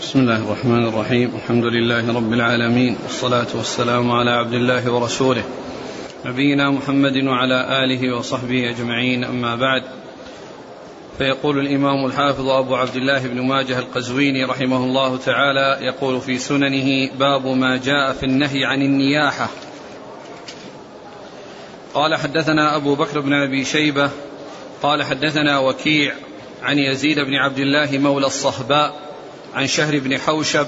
بسم الله الرحمن الرحيم. الحمد لله رب العالمين والصلاة والسلام على عبد الله ورسوله. نبينا محمد وعلى آله وصحبه أجمعين أما بعد. فيقول الإمام الحافظ أبو عبد الله بن ماجه القزويني رحمه الله تعالى يقول في سننه باب ما جاء في النهي عن النياحة قال حدثنا أبو بكر بن أبي شيبة قال حدثنا وكيع عن يزيد بن عبد الله مولى الصهباء عن شهر بن حوشب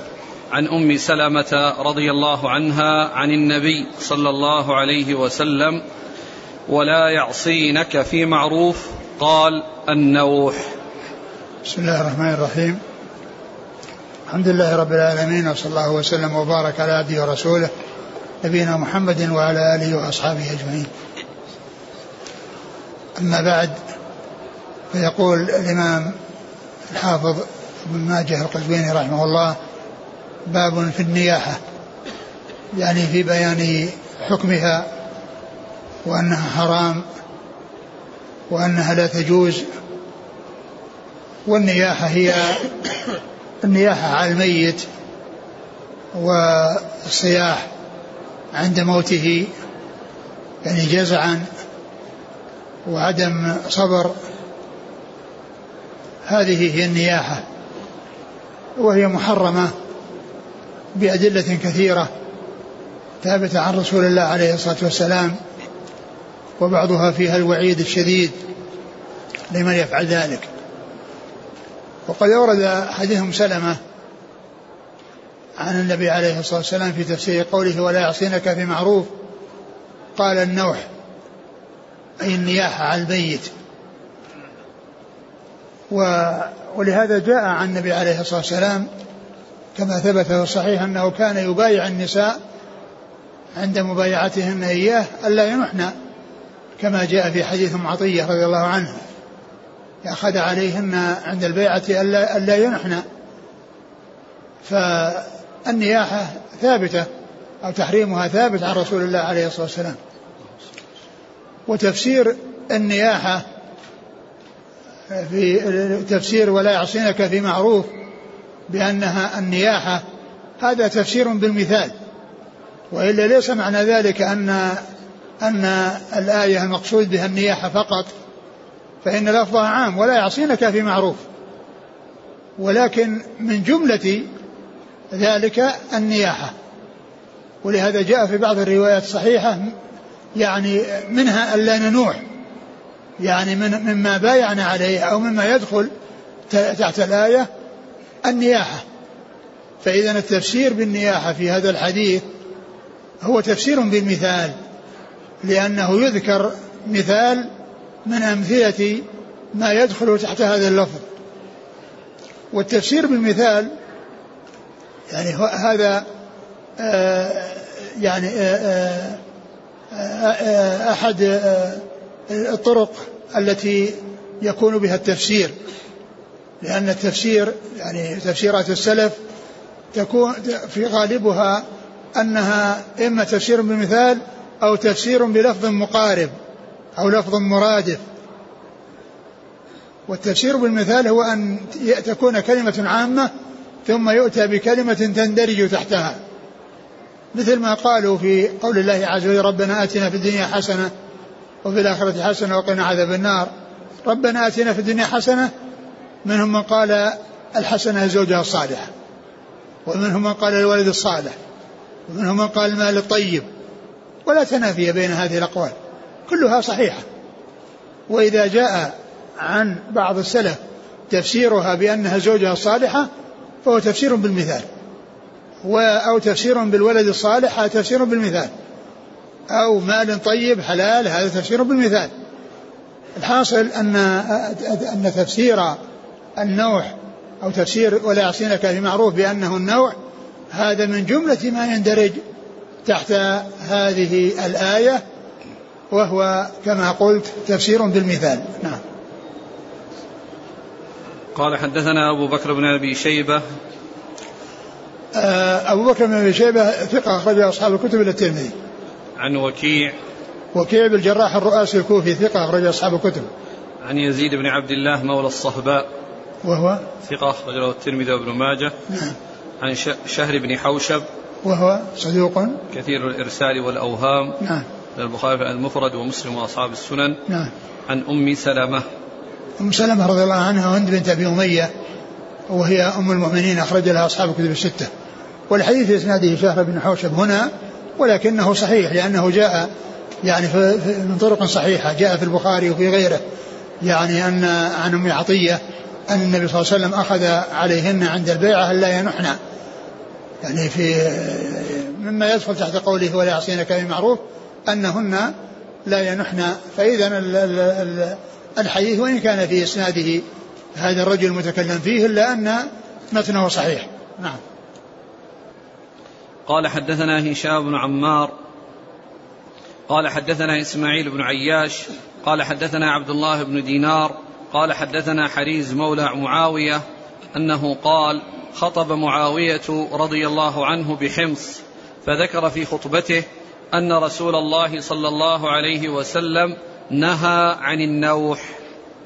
عن أم سلمة رضي الله عنها عن النبي صلى الله عليه وسلم ولا يعصينك في معروف قال النوح. بسم الله الرحمن الرحيم. الحمد لله رب العالمين وصلى الله وسلم وبارك على عبده ورسوله نبينا محمد وعلى آله وأصحابه أجمعين. أما بعد فيقول الإمام الحافظ ابن ماجه القزويني رحمه الله باب في النياحة يعني في بيان حكمها وأنها حرام وأنها لا تجوز. والنياحة هي النياحة على الميت والصياح عند موته يعني جزعا وعدم صبر. هذه هي النياحة. وهي محرمة بأدلة كثيرة ثابتة عن رسول الله عليه الصلاة والسلام وبعضها فيها الوعيد الشديد لمن يفعل ذلك. وقد أورد حديث سلمة عن النبي عليه الصلاة والسلام في تفسير قوله ولا يعصينك في معروف قال النوح أي النياحة على الميت ولهذا جاء عن النبي عليه الصلاة والسلام كما ثبت في الصحيح أنه كان يبايع النساء عند مبايعتهن إياه ألا ينحن كما جاء في حديث عطية رضي الله عنه أخذ عليهن عند البيعة ألا, ألا ينحن. فالنياحة ثابتة أو تحريمها ثابت عن رسول الله عليه الصلاة والسلام. وتفسير النياحة في تفسير ولا يعصينك في معروف بأنها النياحة هذا تفسير بالمثال. وإلا ليس معنى ذلك أن أن الآية المقصود بها النياحة فقط فإن لفظها عام ولا يعصينك في معروف. ولكن من جملة ذلك النياحة. ولهذا جاء في بعض الروايات الصحيحة يعني منها ألا ننوح. يعني من مما بايعنا عليه أو مما يدخل تحت الآية النياحة. فإذا التفسير بالنياحة في هذا الحديث هو تفسير بالمثال لأنه يذكر مثال من أمثلة ما يدخل تحت هذا اللفظ. والتفسير بالمثال يعني هذا آه يعني آه آه أحد الطرق التي يكون بها التفسير. لأن التفسير يعني تفسيرات السلف تكون في غالبها أنها إما تفسير بالمثال أو تفسير بلفظ مقارب أو لفظ مرادف. والتفسير بالمثال هو أن تكون كلمة عامة ثم يؤتى بكلمة تندرج تحتها. مثل ما قالوا في قول الله عز وجل ربنا آتنا في الدنيا حسنة وفي الآخرة حسنة وقنا عذاب النار. ربنا آتنا في الدنيا حسنة منهم من قال الحسنة الزوجة الصالحة ومنهم من قال الولد الصالح ومنهم من قال المال الطيب. ولا تنافي بين هذه الأقوال كلها صحيحة. وإذا جاء عن بعض السلف تفسيرها بأنها زوجها الصالحة فهو تفسير بالمثال. أو تفسير بالولد الصالح هذا تفسير بالمثال. أو مال طيب حلال هذا تفسير بالمثال. الحاصل أن أن تفسير النوح أو تفسير ولا يعصينك في معروف بأنه النوع هذا من جملة ما يندرج تحت هذه الآية وهو كما قلت تفسير بالمثال. نعم. قال حدثنا أبو بكر بن أبي شيبة. آه، أبو بكر بن أبي شيبة ثقة أخرج أصحاب الكتب إلى الترمذي. عن وكيع وكيع بن الجراح الرؤاسي الكوفي ثقة أخرج أصحاب الكتب. عن يزيد بن عبد الله مولى الصهباء وهو؟ ثقة أخرجه الترمذي وابن ماجه. نعم. عن شهر بن حوشب وهو؟ صدوق. كثير الإرسال والأوهام. نعم. البخاري المفرد ومسلم وأصحاب السنن. نعم. عن أم سلمة. أم سلمة رضي الله عنها هند بنت أبي أمية وهي أم المؤمنين أخرج لها أصحاب الكتب الستة. والحديث في إسناده شهر بن حوشب هنا ولكنه صحيح لأنه جاء يعني من طرق صحيحة جاء في البخاري وفي غيره يعني أن عن أم عطية أن النبي صلى الله عليه وسلم أخذ عليهن عند البيعة أن لا ينحن. يعني في مما يدخل تحت قوله ولا يعصينك بمعروف أنهن لا ينحن. فإذا الحديث وإن كان في إسناده هذا الرجل المتكلم فيه إلا أن متنه صحيح. نعم. قال حدثنا هشام بن عمار قال حدثنا إسماعيل بن عياش قال حدثنا عبد الله بن دينار قال حدثنا حريز مولى معاوية أنه قال خطب معاوية رضي الله عنه بحمص فذكر في خطبته أن رسول الله صلى الله عليه وسلم نهى عن النوح.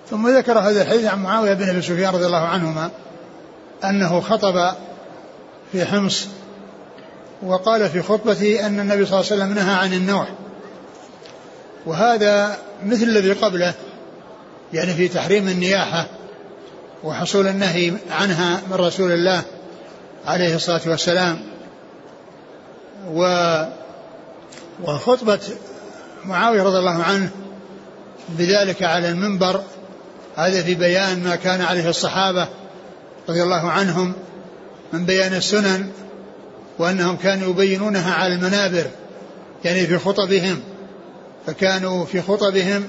ثم ذكر هذا الحديث عن معاوية بن أبي سفيان رضي الله عنهما أنه خطب في حمص وقال في خطبته أن النبي صلى الله عليه وسلم نهى عن النوح وهذا مثل الذي قبله يعني في تحريم النياحة وحصول النهي عنها من رسول الله عليه الصلاة والسلام. و وخطبة معاوية رضي الله عنه بذلك على المنبر هذا في بيان ما كان عليه الصحابة رضي الله عنهم من بيان السنن. وأنهم كانوا يبينونها على المنابر يعني في خطبهم فكانوا في خطبهم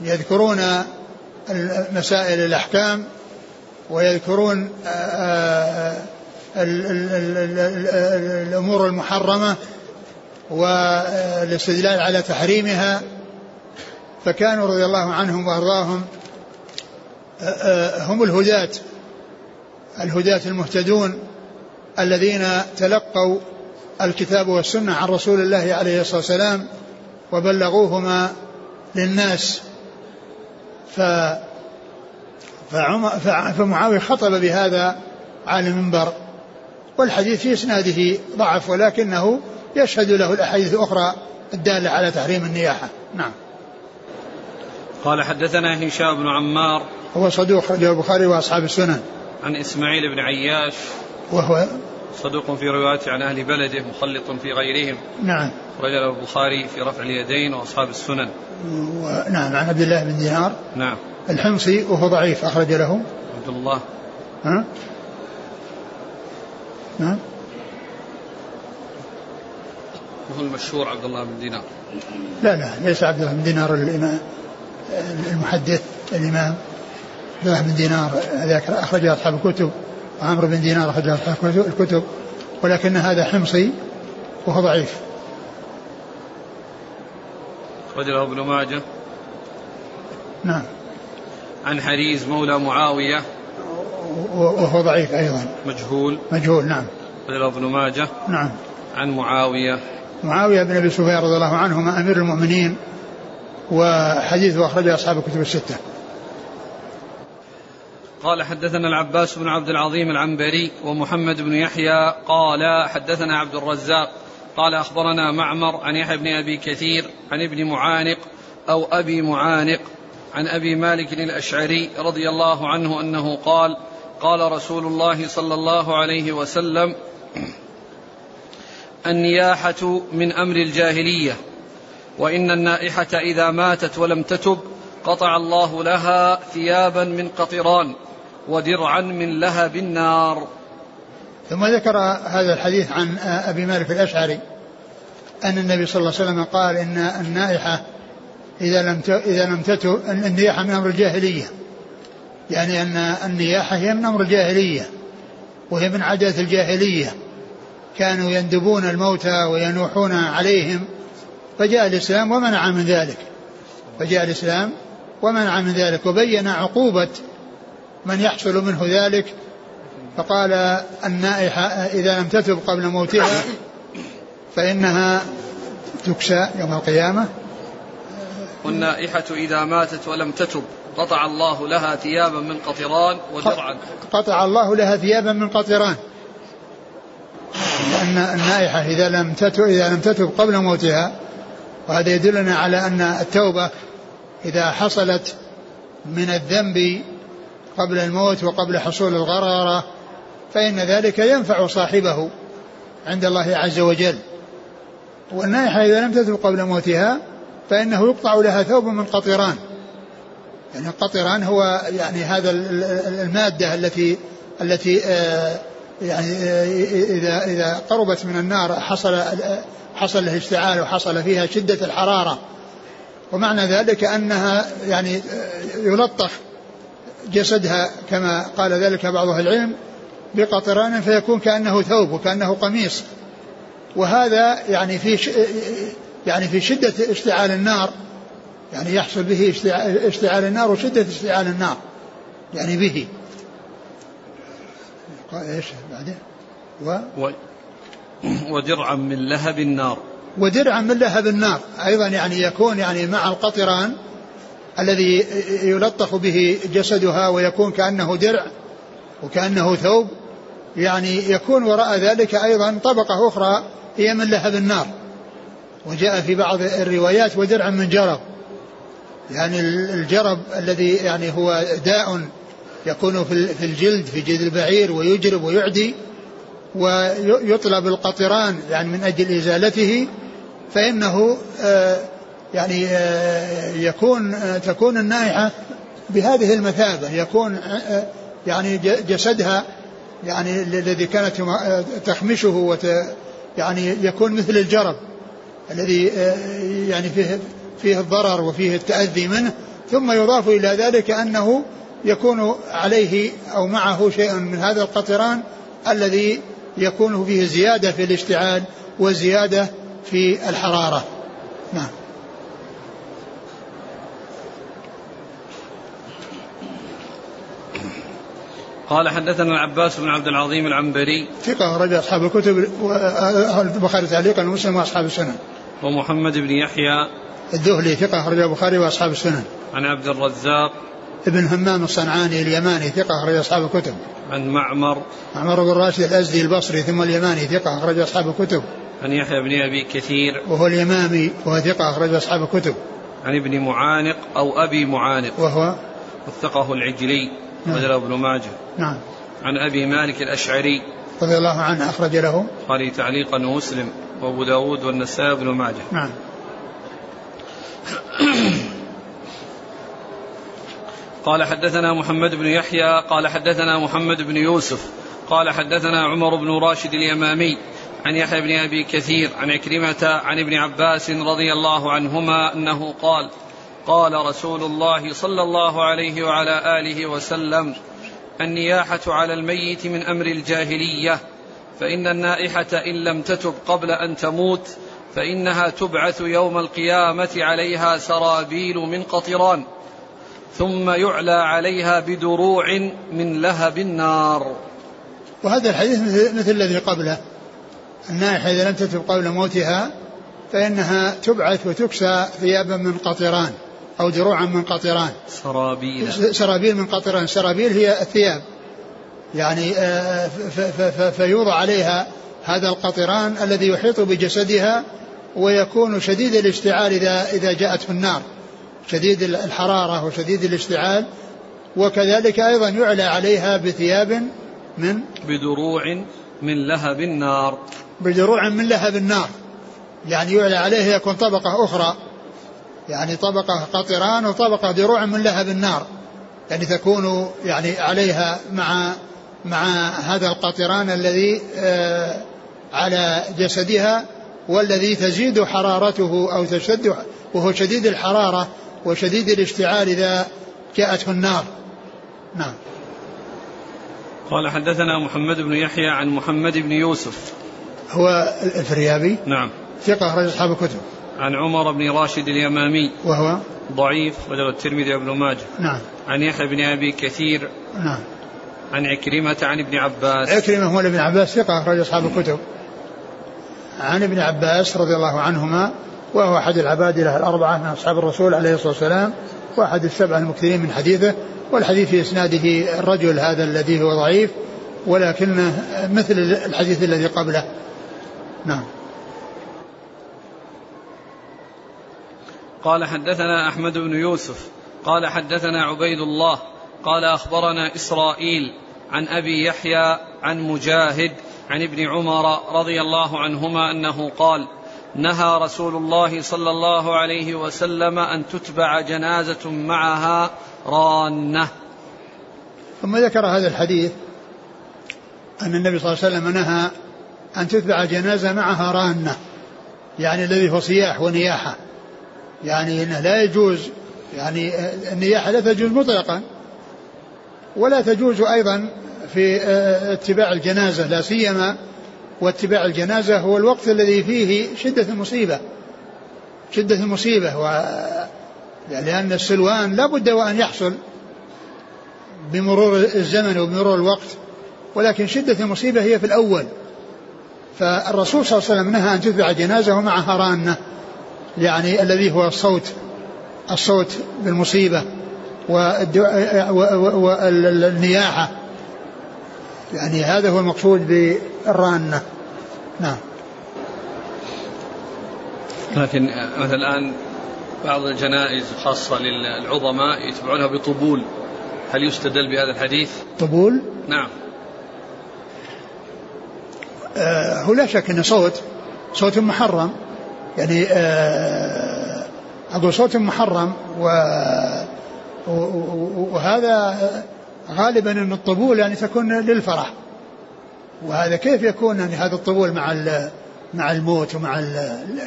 يذكرون مسائل الأحكام ويذكرون الأمور المحرمة والاستدلال على تحريمها. فكانوا رضي الله عنهم وأرضاهم هم الهداة الهداة المهتدون. الذين تلقوا الكتاب والسنة عن رسول الله عليه الصلاة والسلام وبلغوهما للناس. ف فمعاوية خطب بهذا على المنبر والحديث في إسناده ضعف ولكنه يشهد له الأحاديث الأخرى الدالة على تحريم النياحة. نعم. قال حدثنا هشام بن عمار هو صدوق البخاري وأصحاب السنن عن إسماعيل بن عياش وهو صدوق في روايته عن أهل بلده مخلط في غيرهم. نعم. رجل البخاري في رفع اليدين وأصحاب السنن. نعم عن عبد الله بن دينار. نعم. الحمصي وهو ضعيف أخرج له. عبد الله. ها؟ نعم وهو المشهور عبد الله بن دينار. لا لا ليس عبد الله بن دينار الإمام المحدث الإمام عبد الله بن دينار ذاك أخرج أصحاب الكتب. عمرو بن دينار أخرج أصحاب الكتب ولكن هذا حمصي وهو ضعيف. أخرجه ابن ماجه. نعم. عن حريز مولى معاوية. وهو ضعيف أيضا. مجهول. مجهول نعم. أخرجه ابن ماجه. نعم. عن معاوية. معاوية بن أبي سفيان رضي الله عنهما أمير المؤمنين وحديثه أخرجه أصحاب الكتب الستة. قال حدثنا العباس بن عبد العظيم العنبري ومحمد بن يحيى قال حدثنا عبد الرزاق قال أخبرنا معمر عن يحيى بن أبي كثير عن ابن معانق أو أبي معانق عن أبي مالك الأشعري رضي الله عنه أنه قال قال رسول الله صلى الله عليه وسلم النياحة من أمر الجاهلية وإن النائحة إذا ماتت ولم تتب قطع الله لها ثيابا من قطران ودرعا من لهب النار. ثم ذكر هذا الحديث عن أبي مالك الأشعري أن النبي صلى الله عليه وسلم قال إن النائحة إذا لم إذا لم تتب النياحة من أمر الجاهلية. يعني أن النياحة هي من أمر الجاهلية وهي من عادات الجاهلية. كانوا يندبون الموتى وينوحون عليهم فجاء الإسلام ومنع من ذلك. فجاء الإسلام ومنع من ذلك وبين عقوبة من يحصل منه ذلك فقال النائحة إذا لم تتب قبل موتها فإنها تكسى يوم القيامة. والنائحة إذا ماتت ولم تتب قطع الله لها ثيابا من قطران ودرعا قطع الله لها ثيابا من قطران. لأن النائحة إذا لم تتب إذا لم تتب قبل موتها وهذا يدلنا على أن التوبة إذا حصلت من الذنب قبل الموت وقبل حصول الغرارة فإن ذلك ينفع صاحبه عند الله عز وجل. والنائحة إذا لم تتب قبل موتها فإنه يقطع لها ثوب من قطران. يعني القطران هو يعني هذا المادة التي التي آه، يعني آه، إذا إذا قربت من النار حصل حصل الاشتعال وحصل فيها شدة الحرارة. ومعنى ذلك أنها يعني آه، يلطخ جسدها كما قال ذلك بعض أهل العلم بقطران فيكون كأنه ثوب وكأنه قميص. وهذا يعني في يعني في شدة اشتعال النار يعني يحصل به اشتعال النار وشدة اشتعال النار يعني به. إيش بعدين؟ و, و؟ ودرعا من لهب النار. ودرعا من لهب النار أيضا يعني يكون يعني مع القطران الذي يلطخ به جسدها ويكون كأنه درع وكأنه ثوب يعني يكون وراء ذلك أيضا طبقة أخرى هي من لهب النار. وجاء في بعض الروايات ودرعا من جرب. يعني الجرب الذي يعني هو داء يكون في الجلد في جلد البعير ويجرب ويعدي ويطلب القطران يعني من أجل إزالته فإنه آه، يعني آه، يكون آه، تكون النائحة بهذه المثابة. يكون يعني جسدها يعني الذي كانت تخمشه وت يعني يكون مثل الجرب الذي يعني فيه فيه الضرر وفيه التأذي منه. ثم يضاف إلى ذلك أنه يكون عليه أو معه شيء من هذا القطران الذي يكون فيه زيادة في الاشتعال وزيادة في الحرارة. نعم. قال حدثنا العباس بن عبد العظيم العنبري ثقة رجع أصحاب الكتب البخاري تعليقا ومسلم وأصحاب السنن ومحمد بن يحيى الذهلي ثقة أخرج البخاري وأصحاب السنن. عن عبد الرزاق ابن همام الصنعاني اليماني ثقة أخرج أصحاب الكتب. عن معمر معمر بن راشد الأزدي البصري ثم اليماني ثقة أخرج أصحاب الكتب. عن يحيى بن أبي كثير وهو اليمامي وهو ثقة أخرج أصحاب الكتب. عن ابن معانق أو أبي معانق وهو وثقه العجلي نعم. ابن ماجه. نعم. عن أبي مالك الأشعري. رضي الله عنه أخرج له. قال تعليقا ومسلم وأبو داود والنسائي بن ماجه. نعم. قال حدثنا محمد بن يحيى قال حدثنا محمد بن يوسف قال حدثنا عمر بن راشد اليمامي عن يحيى بن أبي كثير عن عكرمة عن ابن عباس رضي الله عنهما أنه قال قال رسول الله صلى الله عليه وعلى آله وسلم النياحة على الميت من أمر الجاهلية فإن النائحة إن لم تتب قبل أن تموت فإنها تبعث يوم القيامة عليها سرابيل من قطران ثم يعلى عليها بدروع من لهب النار. وهذا الحديث مثل, مثل الذي قبله. النائحة إذا لم تتب قبل موتها فإنها تبعث وتكسى ثيابا من قطران. أو دروعا من قطران. سرابيل سرابيل من قطران. سرابيل هي الثياب. يعني آه، فيوضع عليها هذا القطران الذي يحيط بجسدها ويكون شديد الاشتعال إذا إذا جاءته النار. شديد الحرارة وشديد الاشتعال. وكذلك أيضا يعلى عليها بثياب من؟ بدروع من لهب النار. بدروع من لهب النار. يعني يعلى عليه يكون طبقة أخرى. يعني طبقة قطران وطبقة دروع من لهب النار. يعني تكون يعني عليها مع مع هذا القطران الذي آه على جسدها والذي تزيد حرارته أو تشد وهو شديد الحرارة وشديد الاشتعال إذا جاءته النار. نعم. قال حدثنا محمد بن يحيى عن محمد بن يوسف. هو الفريابي؟ نعم. ثقة أخرج أصحاب الكتب. عن عمر بن راشد اليمامي. وهو ضعيف رجل الترمذي وابن ماجه. نعم. عن يحيى بن أبي كثير. نعم. عن عكرمة عن ابن عباس. عكرمة هو ابن عباس ثقة أخرج أصحاب الكتب. عن ابن عباس رضي الله عنهما وهو أحد العبادلة الأربعة من أصحاب الرسول عليه الصلاة والسلام وأحد السبعة المكثرين من حديثه. والحديث في إسناده الرجل هذا الذي هو ضعيف ولكنه مثل الحديث الذي قبله. نعم. قال حدثنا أحمد بن يوسف قال حدثنا عبيد الله قال أخبرنا إسرائيل عن أبي يحيى عن مجاهد عن ابن عمر رضي الله عنهما أنه قال نهى رسول الله صلى الله عليه وسلم أن تتبع جنازة معها رانة. ثم ذكر هذا الحديث أن النبي صلى الله عليه وسلم نهى أن تتبع جنازة معها رانة يعني الذي هو صياح ونياحة. يعني إنه لا يجوز يعني النياحه لا تجوز مطلقا. ولا تجوز أيضا في آه، اتباع الجنازة لا سيما واتباع الجنازة هو الوقت الذي فيه شدة المصيبة. شدة المصيبة و يعني لأن السلوان لا بد وأن يحصل بمرور الزمن وبمرور الوقت ولكن شدة المصيبة هي في الأول. فالرسول صلى الله عليه وسلم نهى أن تتبع جنازه ومعها رانة. يعني الذي هو الصوت الصوت بالمصيبة والنياحة. يعني هذا هو المقصود بالرانة. نعم. لكن مثلا الآن بعض الجنائز خاصة للعظماء يتبعونها بطبول. هل يستدل بهذا الحديث؟ طبول؟ نعم. آه هو لا شك أنه صوت صوت محرم. يعني آه، أقول صوت محرم و وهذا غالبا أن الطبول يعني تكون للفرح. وهذا كيف يكون يعني هذا الطبول مع مع الموت ومع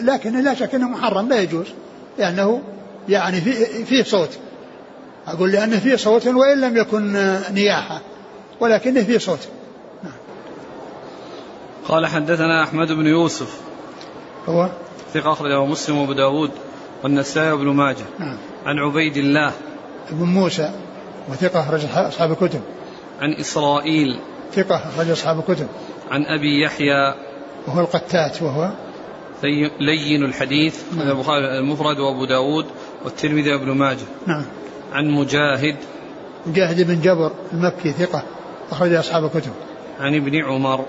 لكن لا شك إنه محرم لا يجوز لأنه يعني في فيه صوت. أقول لأنه فيه صوت وإن لم يكن نياحة ولكنه فيه صوت. قال حدثنا أحمد بن يوسف. هو؟ ثقة أخرجه مسلم وأبو داود والنسائي وابن ماجه. نعم. عن عبيد الله. بن موسى وثقة أخرج أصحاب الكتب. عن إسرائيل. ثقة أخرج أصحاب الكتب. عن أبي يحيى. وهو القتات وهو لين الحديث. نعم. البخاري المفرد وأبو داود والترمذي وابن ماجه. نعم. عن مجاهد. مجاهد بن جبر المكي ثقة أخرج أصحاب الكتب. عن ابن عمر.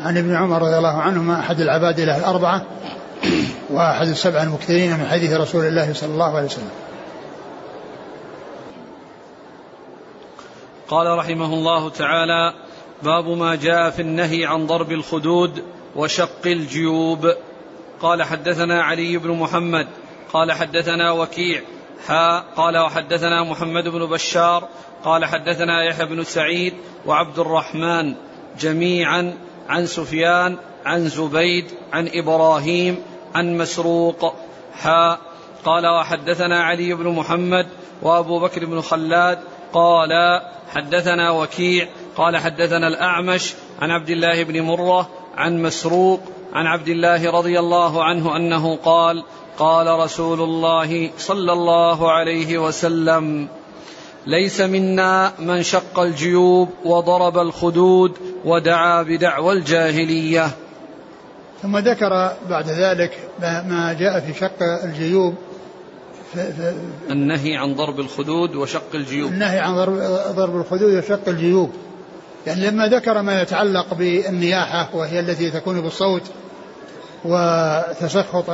عن ابن عمر رضي الله عنهما أحد العبادلة الأربعة وأحد السبع المكثرين من حديث رسول الله صلى الله عليه وسلم. قال رحمه الله تعالى باب ما جاء في النهي عن ضرب الخدود وشق الجيوب. قال حدثنا علي بن محمد قال حدثنا وكيع حا قال وحدثنا محمد بن بشار قال حدثنا يحيى بن سعيد وعبد الرحمن جميعا عن سفيان عن زبيد عن إبراهيم عن مسروق. حا قال وحدثنا علي بن محمد وأبو بكر بن خلاد. قال حدثنا وكيع. قال حدثنا الأعمش عن عبد الله بن مرة عن مسروق عن عبد الله رضي الله عنه أنه قال قال رسول الله صلى الله عليه وسلم ليس منا من شق الجيوب وضرب الخدود ودعا بدعوى الجاهلية. ثم ذكر بعد ذلك ما جاء في شق الجيوب النهي عن ضرب الخدود وشق الجيوب. النهي عن ضرب, ضرب الخدود وشق الجيوب. يعني لما ذكر ما يتعلق بالنياحة وهي التي تكون بالصوت وتسخط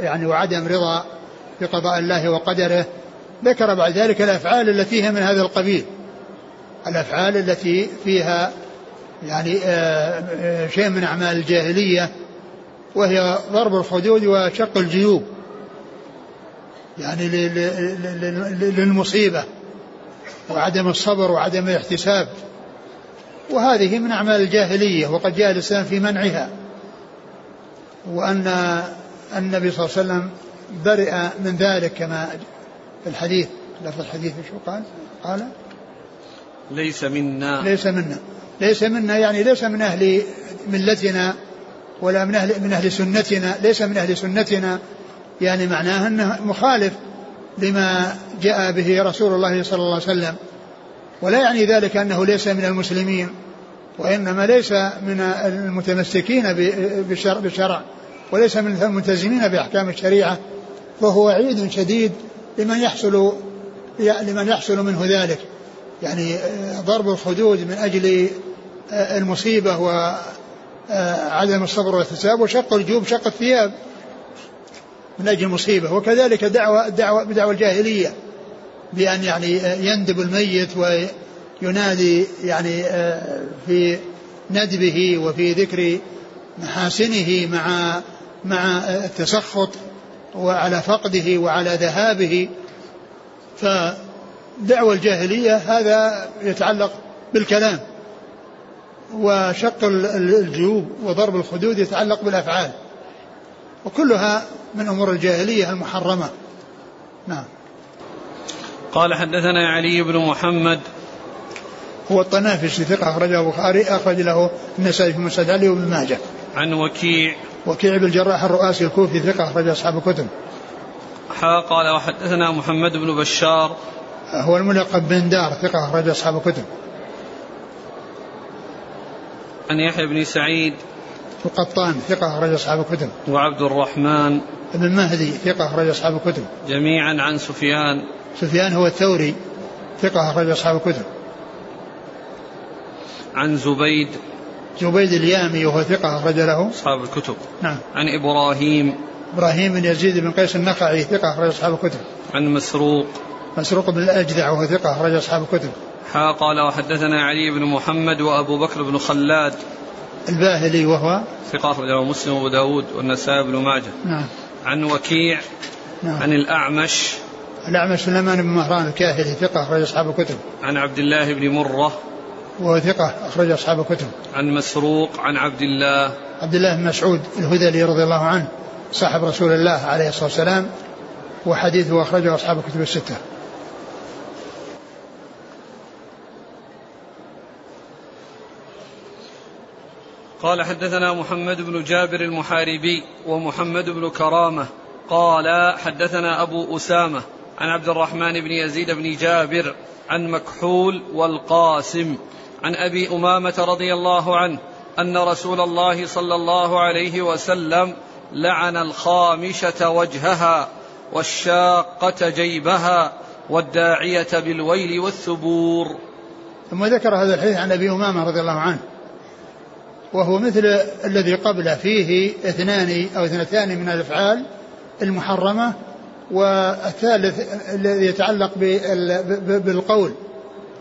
يعني وعدم رضا بقضاء الله وقدره ذكر بعد ذلك الأفعال التي هي من هذا القبيل. الأفعال التي فيها يعني آه، آه، شيء من أعمال الجاهلية وهي ضرب الخدود وشق الجيوب. يعني للمصيبة وعدم الصبر وعدم الاحتساب. وهذه من أعمال الجاهلية وقد جاء الإسلام في منعها. وأن النبي صلى الله عليه وسلم برئ من ذلك كما في الحديث لفظ الحديث شو قال؟ قال ليس منا. ليس منا. ليس منا يعني ليس من أهل ملتنا ولا من أهل من أهل سنتنا. ليس من أهل سنتنا. يعني معناه أنه مخالف لما جاء به رسول الله صلى الله عليه وسلم. ولا يعني ذلك أنه ليس من المسلمين وإنما ليس من المتمسكين بالشرع وليس من الملتزمين بأحكام الشريعة. فهو وعيد شديد لمن يحصل لمن يحصل منه ذلك. يعني ضرب الخدود من أجل المصيبة وعدم الصبر والاحتساب وشق الجيوب شق الثياب من أجل المصيبة. وكذلك دعوة دعوة بدعوى الجاهلية بأن يعني يندب الميت وينادي يعني في ندبه وفي ذكر محاسنه مع مع التسخط وعلى فقده وعلى ذهابه. فدعوى الجاهلية هذا يتعلق بالكلام. وشق الجيوب وضرب الخدود يتعلق بالأفعال وكلها من أمور الجاهلية المحرمة نعم قال حدثنا علي بن محمد هو الطنافسي ثقة أخرجه البخاري أخرج له النسائي في مسند علي وابن ماجه. عن وكيع وكيع بن الجراح الرؤاسي الكوفي ثقة أخرج أصحاب الكتب. حا قال وحدثنا محمد بن بشار هو الملقب بن دار ثقة أخرج أصحاب الكتب. عن يحيى بن سعيد القطان ثقة أخرج أصحاب الكتب. وعبد الرحمن بن مهدي ثقة أخرج أصحاب الكتب. جميعا عن سفيان. سفيان هو الثوري ثقة أخرج أصحاب الكتب. عن زبيد. زبيد اليامي وهو ثقة أخرج له. أصحاب الكتب. نعم. عن إبراهيم. إبراهيم بن يزيد بن قيس النخعي ثقة أخرج أصحاب الكتب. عن مسروق. مسروق بن الأجدع وهو ثقة أخرج أصحاب الكتب. حا قال وحدثنا علي بن محمد وأبو بكر بن خلاد. الباهلي وهو ثقة أخرجه مسلم وأبو داود والنسائي بن ماجه. نعم. عن وكيع نعم. عن الأعمش. الأعمش سليمان بن مهران الكاهلي ثقة أخرج أصحاب الكتب. عن عبد الله بن مرة. وهو ثقة أخرج أصحاب الكتب. عن مسروق عن عبد الله. عبد الله بن مسعود الهذلي رضي الله عنه صاحب رسول الله عليه الصلاة والسلام وحديثه أخرجه أصحاب الكتب الستة. قال حدثنا محمد بن جابر المحاربي ومحمد بن كرامة قال حدثنا أبو أسامة عن عبد الرحمن بن يزيد بن جابر عن مكحول والقاسم عن أبي أمامة رضي الله عنه أن رسول الله صلى الله عليه وسلم لعن الخامشة وجهها والشاقة جيبها والداعية بالويل والثبور. ثم ذكر هذا الحديث عن أبي أمامة رضي الله عنه. وهو مثل الذي قبله فيه اثنان أو اثنتان من الأفعال المحرمة والثالث الذي يتعلق بالقول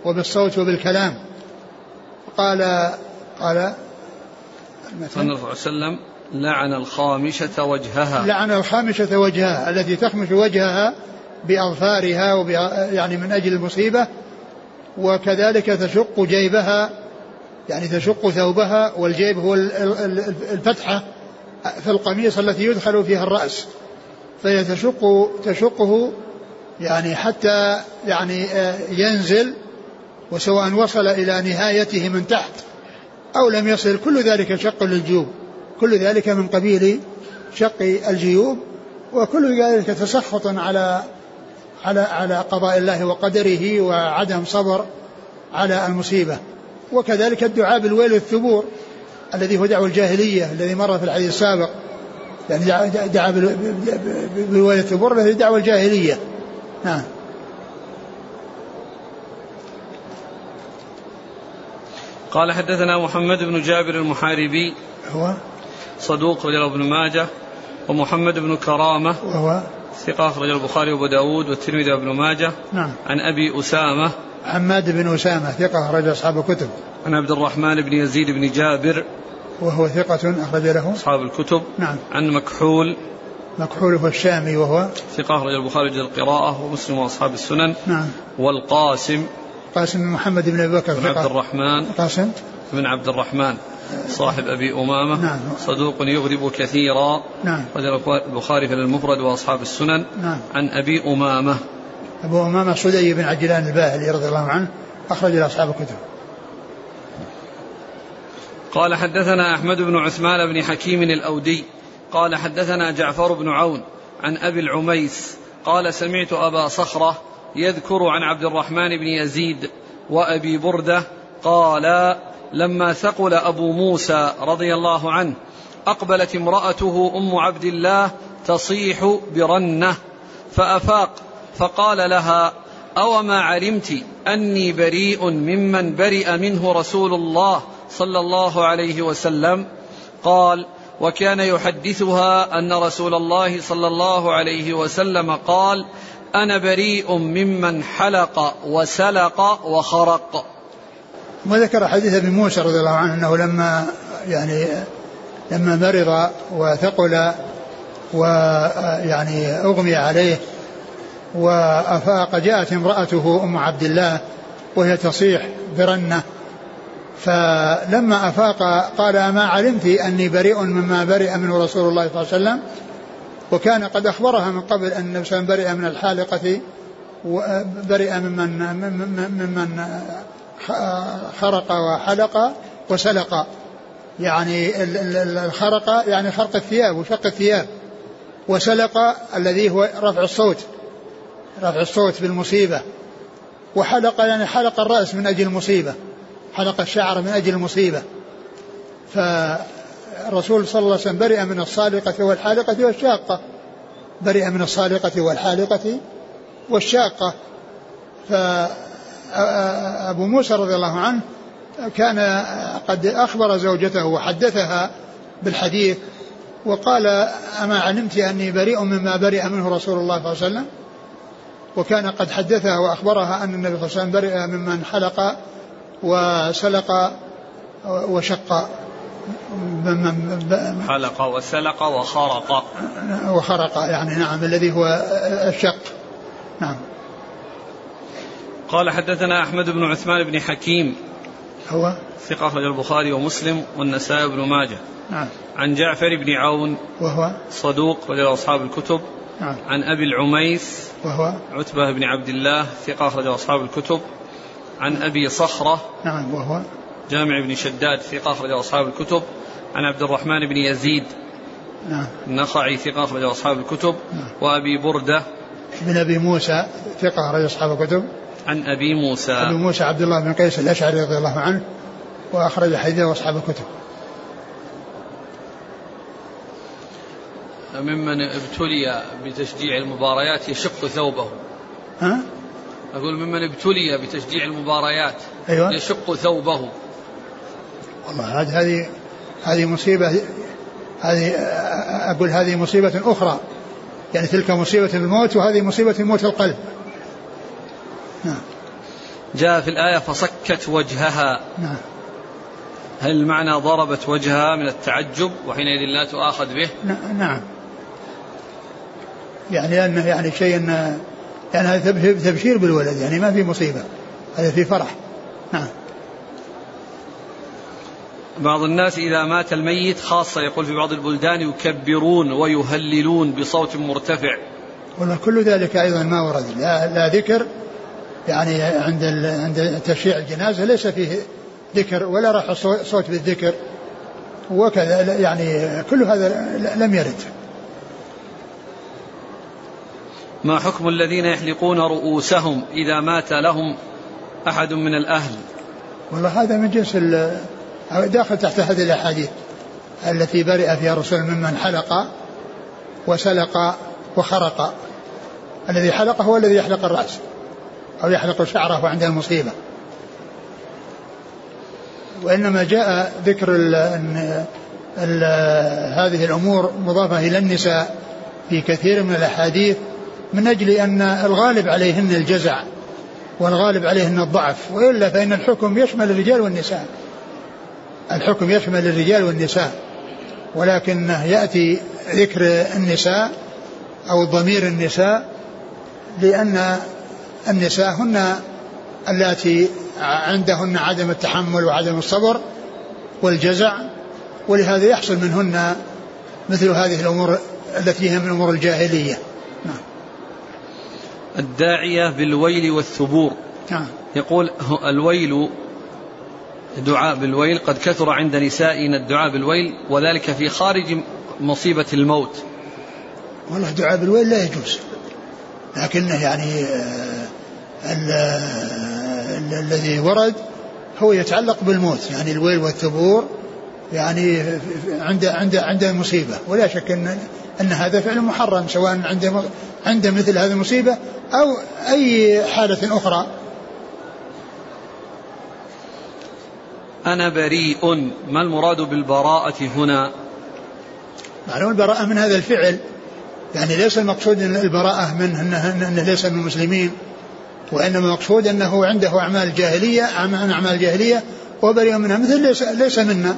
وبالصوت وبالكلام. قال قال صلى الله عليه وسلم لعن الخامشة وجهها. لعن الخامشة وجهها التي تخمش وجهها بأظفارها يعني من أجل المصيبة وكذلك تشق جيبها يعني تشق ثوبها والجيب هو الفتحة في القميص التي يدخل فيها الرأس. فهي تشق تشقه يعني حتى يعني آه، ينزل وسواء وصل إلى نهايته من تحت أو لم يصل. كل ذلك شق للجيوب. كل ذلك من قبيل شق الجيوب. وكل ذلك تسخط على على على قضاء الله وقدره وعدم صبر على المصيبة. وكذلك الدعاء بالويل والثبور الذي هو دعوة الجاهلية الذي مر في الحديث السابق. يعني دعا بالويل والثبور الذي دعوة الجاهلية. نعم. قال حدثنا محمد بن جابر المحاربي. هو؟ صدوق رجل ابن ماجه. ومحمد بن كرامة. وهو؟ ثقة أخرج البخاري وأبو داود والترمذي وابن ماجه. نعم. عن أبي أسامة. حماد بن أسامة ثقة أخرج أصحاب الكتب. عن عبد الرحمن بن يزيد بن جابر. وهو ثقة أخرج له. أصحاب الكتب. نعم. عن مكحول. مكحول هو الشامي وهو ثقة أخرج البخاري وجد القراءة ومسلم وأصحاب السنن. نعم. والقاسم. قاسم بن محمد بن أبي بكر بن عبد الرحمن. قاسم. بن عبد الرحمن. صاحب أبي أمامة. نعم. صدوق يغرب كثيرا. نعم. البخاري في المفرد وأصحاب السنن. نعم. عن أبي أمامة. أبو أمامة صدي بن عجلان الباهلي رضي الله عنه أخرج له أصحاب الكتب. قال حدثنا أحمد بن عثمان بن حكيم الأودي قال حدثنا جعفر بن عون عن أبي العميس قال سمعت أبا صخرة يذكر عن عبد الرحمن بن يزيد وأبي بردة قال لما ثقل أبو موسى رضي الله عنه أقبلت امرأته أم عبد الله تصيح برنة فأفاق فقال لها أوما علمت أني بريء ممن برئ منه رسول الله صلى الله عليه وسلم؟ قال وكان يحدثها أن رسول الله صلى الله عليه وسلم قال أنا بريء ممن حلق وسلق وخرق. وذكر حديث ابي موسى رضي الله عنه أنه لما يعني لما مرض وثقل ويعني أغمي عليه وأفاق جاءت امرأته أم عبد الله وهي تصيح برنة. فلما أفاق قال أما علمت أني بريء مما برئ منه رسول الله صلى الله عليه وسلم وكان قد أخبرها من قبل أن النبي صلى الله عليه وسلم برئ من الحالقة وبرئ ممن ممن خرق وحلق وسلق. يعني الخرق يعني خرق الثياب وشق الثياب وسلق الذي هو رفع الصوت. رفع الصوت بالمصيبة. وحلق يعني حلق الرأس من أجل المصيبة. حلق الشعر من أجل المصيبة. فالرسول صلى الله عليه وسلم برئ من الصالقة والحالقة والشاقة. برئ من الصالقة والحالقة والشاقة. فأبو موسى رضي الله عنه كان قد أخبر زوجته وحدثها بالحديث وقال أما علمت أني بريء مما برئ منه رسول الله صلى الله عليه وسلم؟ وكان قد حدثها وأخبرها أن النبي صلى الله عليه وسلم برئ ممن حلق وسلق وشق. حلق وسلق وخرق. وخرق يعني نعم الذي هو الشق. نعم. قال حدثنا أحمد بن عثمان بن حكيم. هو؟ ثقة أخرج البخاري ومسلم والنسائي بن ماجه. نعم. عن جعفر بن عون. وهو؟ صدوق رجل أصحاب الكتب. نعم. عن أبي العميس وهو؟ عتبة بن عبد الله ثقة أخرج أصحاب الكتب. عن أبي صخرة نعم وهو؟ جامع بن شداد ثقة أخرج أصحاب الكتب. عن عبد الرحمن بن يزيد نعم. النخعي ثقة أخرج أصحاب الكتب. نعم. وأبي بردة. بن أبي موسى ثقة أخرج أصحاب الكتب. عن أبي موسى. أبي موسى عبد الله بن قيس الأشعري رضي الله عنه وأخرج حديثه أصحاب الكتب. ممن ابتلي بتشجيع المباريات يشق ثوبه. ها؟ أقول ممن ابتلي بتشجيع المباريات أيوة. يشق ثوبه. والله هذه هذه مصيبة هذه أقول هذه مصيبة أخرى. يعني تلك مصيبة الموت وهذه مصيبة موت القلب. نعم. جاء في الآية فصكت وجهها. نعم. هل المعنى ضربت وجهها من التعجب وحينئذ لا تؤاخذ به؟ نعم. يعني أنه يعني شيء أنه يعني هذا تب- تبشير بالولد يعني ما في مصيبة هذا في فرح. نعم. بعض الناس إذا مات الميت خاصة يقول في بعض البلدان يكبرون ويهللون بصوت مرتفع. والله كل ذلك أيضا ما ورد. لا, لا ذكر يعني عند عند تشييع الجنازة ليس فيه ذكر ولا راح صو- صوت بالذكر وكذا يعني كل هذا لم يرد. ما حكم الذين يحلقون رؤوسهم إذا مات لهم أحد من الأهل؟ والله هذا من جنس داخل تحت هذه الأحاديث التي برئ فيها الرسول ممن حلق وسلق وخرق. الذي حلق هو الذي يحلق الرأس أو يحلق شعره عند المصيبة. وإنما جاء ذكر ال ال ال هذه الأمور مضافة إلى النساء في كثير من الأحاديث من أجل أن الغالب عليهن الجزع والغالب عليهن الضعف وإلا فإن الحكم يشمل الرجال والنساء. الحكم يشمل الرجال والنساء ولكن يأتي ذكر النساء أو ضمير النساء لأن النساء هن اللاتي عندهن عدم التحمل وعدم الصبر والجزع ولهذا يحصل منهن مثل هذه الأمور التي هي من امور الجاهلية. نعم. الداعية بالويل والثبور. نعم. يقول الويل دعاء بالويل قد كثر عند نسائنا الدعاء بالويل وذلك في خارج مصيبة الموت. والله دعاء بالويل لا يجوز. لكنه يعني آه، ال- ال- الذي ورد هو يتعلق بالموت. يعني الويل والثبور يعني عند عند عند المصيبة. ولا شك إن إن هذا فعل محرم سواء عند عند مثل هذه المصيبة أو أي حالة أخرى. أنا بريء. ما المراد بالبراءة هنا؟ معلوم البراءة من هذا الفعل. يعني ليس المقصود أن البراءة منه أنه, أنه ليس من المسلمين وإنما المقصود أنه عنده أعمال جاهلية أعمال جاهلية وبريء منها. مثل ليس, ليس منا.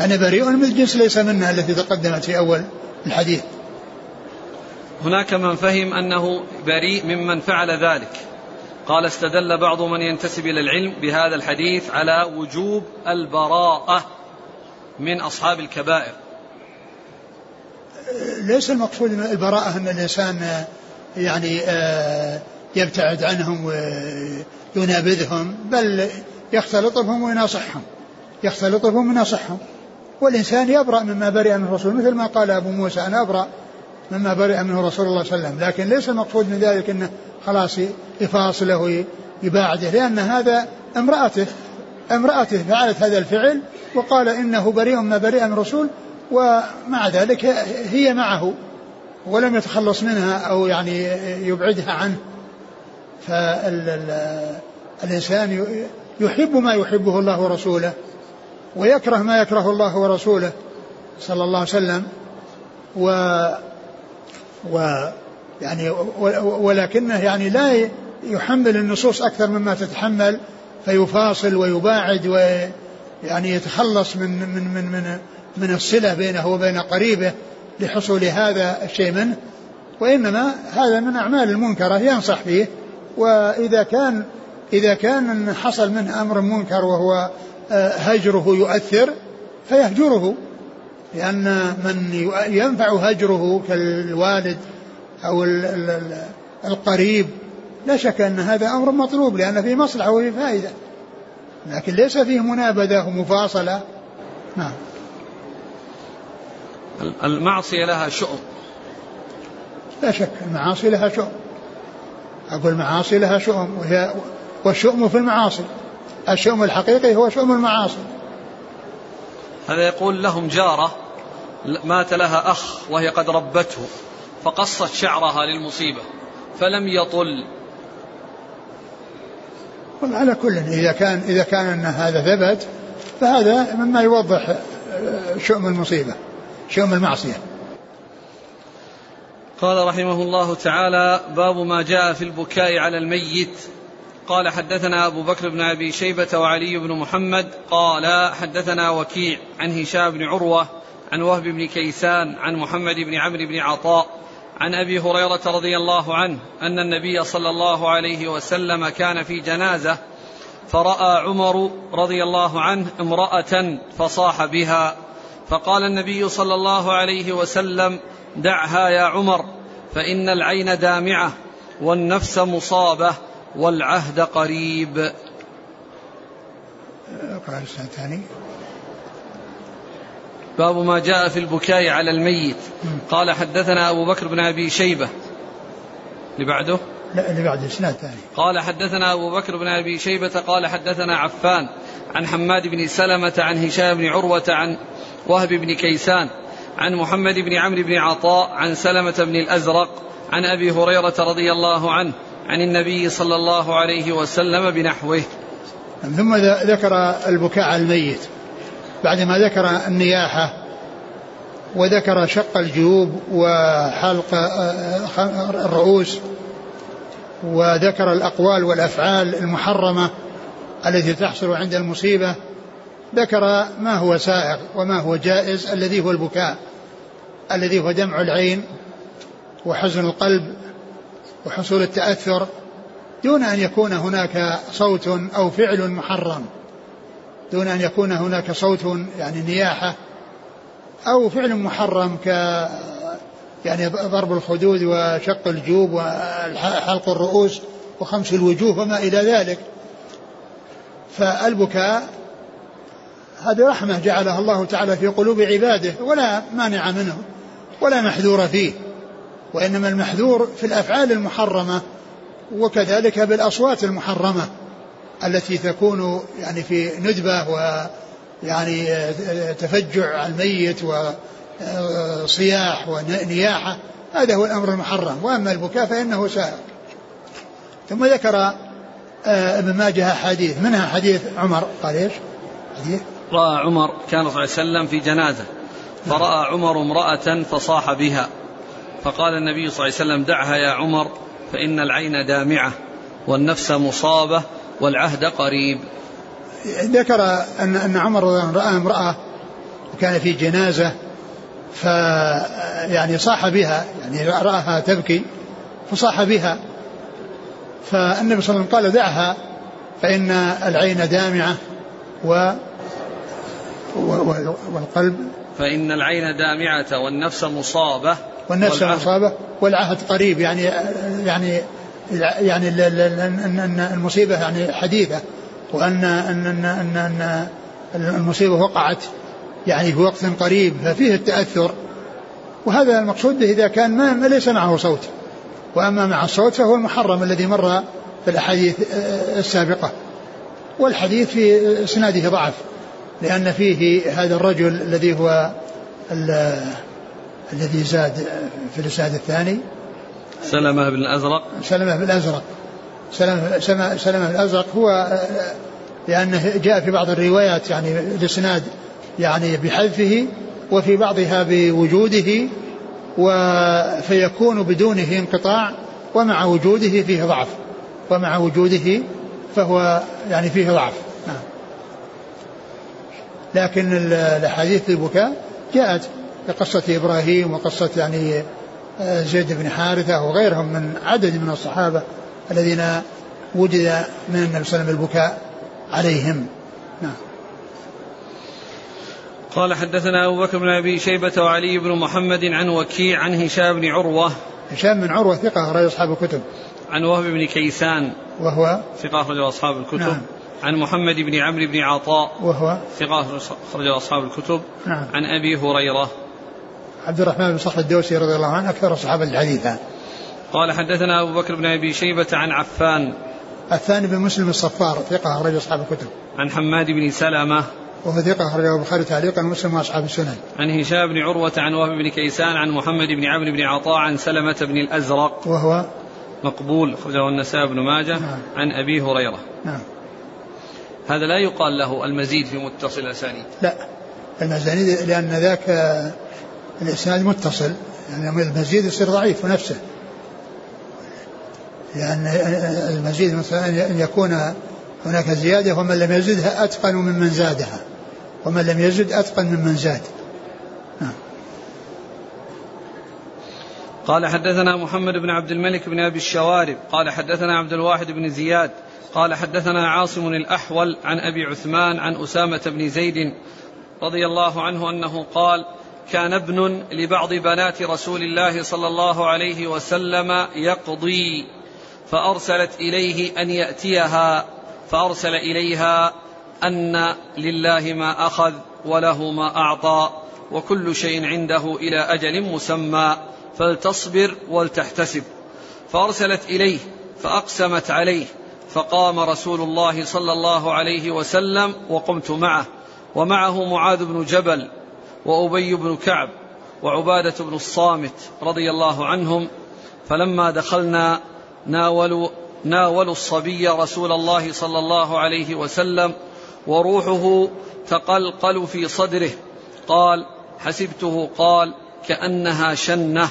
أنا بريء من جنس ليس منا التي تقدمت في أول الحديث. هناك من فهم أنه بريء ممن فعل ذلك. قال استدل بعض من ينتسب إلى العلم بهذا الحديث على وجوب البراءة من أصحاب الكبائر. ليس المقصود البراءة أن الإنسان يعني آه، يبتعد عنهم وينابذهم بل يختلط بهم ويناصحهم. يختلط بهم ويناصحهم. والإنسان يبرأ مما برئ منه الرسول مثل ما قال أبو موسى أنا أبرأ مما برئ منه رسول الله صلى الله عليه وسلم. لكن ليس المقصود من ذلك أنه خلاص يفاصله ويباعده لأن هذا امرأته امرأته فعلت هذا الفعل وقال إنه بريء ما برئ من الرسول ومع ذلك هي معه ولم يتخلص منها أو يعني يبعدها عنه. فالإنسان يحب ما يحبه الله ورسوله ويكره ما يكره الله ورسوله صلى الله عليه وسلم و و يعني ولكنه يعني لا يحمل النصوص أكثر مما تتحمل فيفاصل ويباعد ويعني يتخلص من من من من من الصلة بينه وبين قريبه لحصول هذا الشيء منه. وإنما هذا من أعمال المنكرة ينصح فيه وإذا كان إذا كان حصل منه أمر منكر وهو آه، هجره يؤثر فيهجره. لأن من ينفع هجره كالوالد أو القريب. لا شك أن هذا أمر مطلوب لأن فيه مصلحة وفيه فائدة. لكن ليس فيه منابذة ومفاصلة. نعم. المعصية لها شؤم. لا شك المعاصي لها شؤم. أقول المعاصي لها شؤم وهي والشؤم في المعاصي. الشؤم الحقيقي هو شؤم المعاصي. هذا يقول لهم جارة مات لها أخ وهي قد ربته فقصت شعرها للمصيبة فلم يطل. على كل إذا كان إذا كان أن هذا ثبت فهذا مما يوضح شؤم المصيبة شؤم المعصية. قال رحمه الله تعالى باب ما جاء في البكاء على الميت. قال حدثنا أبو بكر بن أبي شيبة وعلي بن محمد قال حدثنا وكيع عن هشام بن عروة عن وهب بن كيسان عن محمد بن عمرو بن عطاء عن أبي هريرة رضي الله عنه أن النبي صلى الله عليه وسلم كان في جنازة فرأى عمر رضي الله عنه امرأة فصاح بها. فقال النبي صلى الله عليه وسلم دعها يا عمر فإن العين دامعة والنفس مصابة والعهد قريب. اقرأ الثاني. باب ما جاء في البكاء على الميت. قال حدثنا أبو بكر بن أبي شيبة. اللي بعده؟ لا اللي بعده اسناد ثاني قال حدثنا أبو بكر بن أبي شيبة. قال حدثنا عفان عن حماد بن سلمة عن هشام بن عروة عن وهب بن كيسان عن محمد بن عمرو بن عطاء عن سلمة بن الأزرق عن أبي هريرة رضي الله عنه عن النبي صلى الله عليه وسلم بنحوه. ثم ذكر البكاء على الميت بعدما ذكر النياحة وذكر شق الجيوب وحلق الرؤوس وذكر الأقوال والأفعال المحرمة التي تحصل عند المصيبة ذكر ما هو سائغ وما هو جائز الذي هو البكاء الذي هو دمع العين وحزن القلب وحصول التأثر دون أن يكون هناك صوت أو فعل محرم دون أن يكون هناك صوت يعني نياحة أو فعل محرم ك يعني ضرب الخدود وشق الجوب وحلق الرؤوس وخمس الوجوه وما إلى ذلك. فالبكاء هذه رحمة جعلها الله تعالى في قلوب عباده ولا مانع منه ولا محذور فيه. وإنما المحذور في الأفعال المحرمة وكذلك بالأصوات المحرمة التي تكون يعني في ندبة ويعني تفجع الميت وصياح ونياحة هذا هو الأمر المحرم. وأما البكاء فإنه سائر ثم ذكر آه، ابن ماجه حديث. منها حديث عمر؟ قال إيش؟ حديث. رأى عمر كان صلى الله عليه وسلم في جنازة فرأى عمر امرأة فصاح بها. فقال النبي صلى الله عليه وسلم دعها يا عمر فإن العين دامعة والنفس مصابة والعهد قريب. ذكر أن أن عمر رأى امرأة وكان في جنازة ف يعني صاح بها يعني رآها تبكي فصاح بها. فالنبي صلى الله عليه وسلم قال دعها فإن العين دامعة و والقلب. فإن العين دامعة والنفس مصابة والنفس والعهد. مصابة والعهد قريب يعني يعني يعني ان المصيبة يعني حديثة وأن أن أن أن, أن المصيبة وقعت يعني في وقت قريب ففيه التأثر. وهذا المقصود به إذا كان ما ليس معه صوت. وأما مع الصوت فهو المحرم الذي مر في الأحاديث السابقة. والحديث في إسناده ضعف لأن فيه هذا الرجل الذي هو الذي زاد في الإسناد الثاني. سلمة بن الأزرق. سلمة بن الأزرق. سلمة, سلمة بن الأزرق هو لأنه جاء في بعض الروايات يعني الإسناد يعني بحذفه وفي بعضها بوجوده فيكون بدونه انقطاع ومع وجوده فيه ضعف. ومع وجوده فهو يعني فيه ضعف. نعم. لكن الأحاديث البكاء جاءت قصة إبراهيم وقصة يعني آه، زيد بن حارثة وغيرهم من عدد من الصحابة الذين وجد من النبي صلى الله عليه وسلم البكاء عليهم. نعم. قال حدثنا أبو بكر بن أبي شيبة وعلي بن محمد عن وكيع عن هشام بن عروة. هشام بن عروة ثقة رأي أصحاب الكتب. عن وهب بن كيسان. وهو؟ ثقة أخرجه أصحاب الكتب. نعم. عن محمد بن عمرو بن عطاء. وهو؟ ثقة أخرجه أصحاب الكتب. نعم. عن أبي هريرة. عبد الرحمن بن صخر الدوسي رضي الله عنه أكثر الصحابة الحديثة قال حدثنا أبو بكر بن أبي شيبة عن عفان الثاني بن مسلم الصفار ثقة أخرج أصحاب الكتب عن حماد بن سلمة وهو ثقة أخرجه البخاري تعليقا ومسلم وأصحاب السنن. عن هشام بن عروة عن وهب بن كيسان عن محمد بن عمرو بن عطاء عن سلمة بن الأزرق وهو مقبول أخرجه النسائي بن ماجه نعم. عن أبي هريرة. نعم. هذا لا يقال له المزيد في متصل الأسانيد. لا المزيد لأن ذاك الإسناد متصل يعني المزيد يصير ضعيف نفسه. لأن المزيد مثلا أن يكون هناك زيادة ومن لم يزدها أتقن ممن زادها ومن لم يزد أتقن ممن زاد نعم. قال حدثنا محمد بن عبد الملك بن أبي الشوارب قال حدثنا عبد الواحد بن زياد قال حدثنا عاصم الأحول عن أبي عثمان عن أسامة بن زيد رضي الله عنه أنه قال كان ابن لبعض بنات رسول الله صلى الله عليه وسلم يقضي فأرسلت إليه أن يأتيها فأرسل إليها أن لله ما أخذ وله ما أعطى وكل شيء عنده إلى أجل مسمى فلتصبر ولتحتسب. فأرسلت إليه فأقسمت عليه فقام رسول الله صلى الله عليه وسلم وقمت معه ومعه معاذ بن جبل وأبي بن كعب وعبادة بن الصامت رضي الله عنهم فلما دخلنا ناولوا ناولوا الصبي رسول الله صلى الله عليه وسلم وروحه تقلقل في صدره. قال حسبته قال كأنها شنة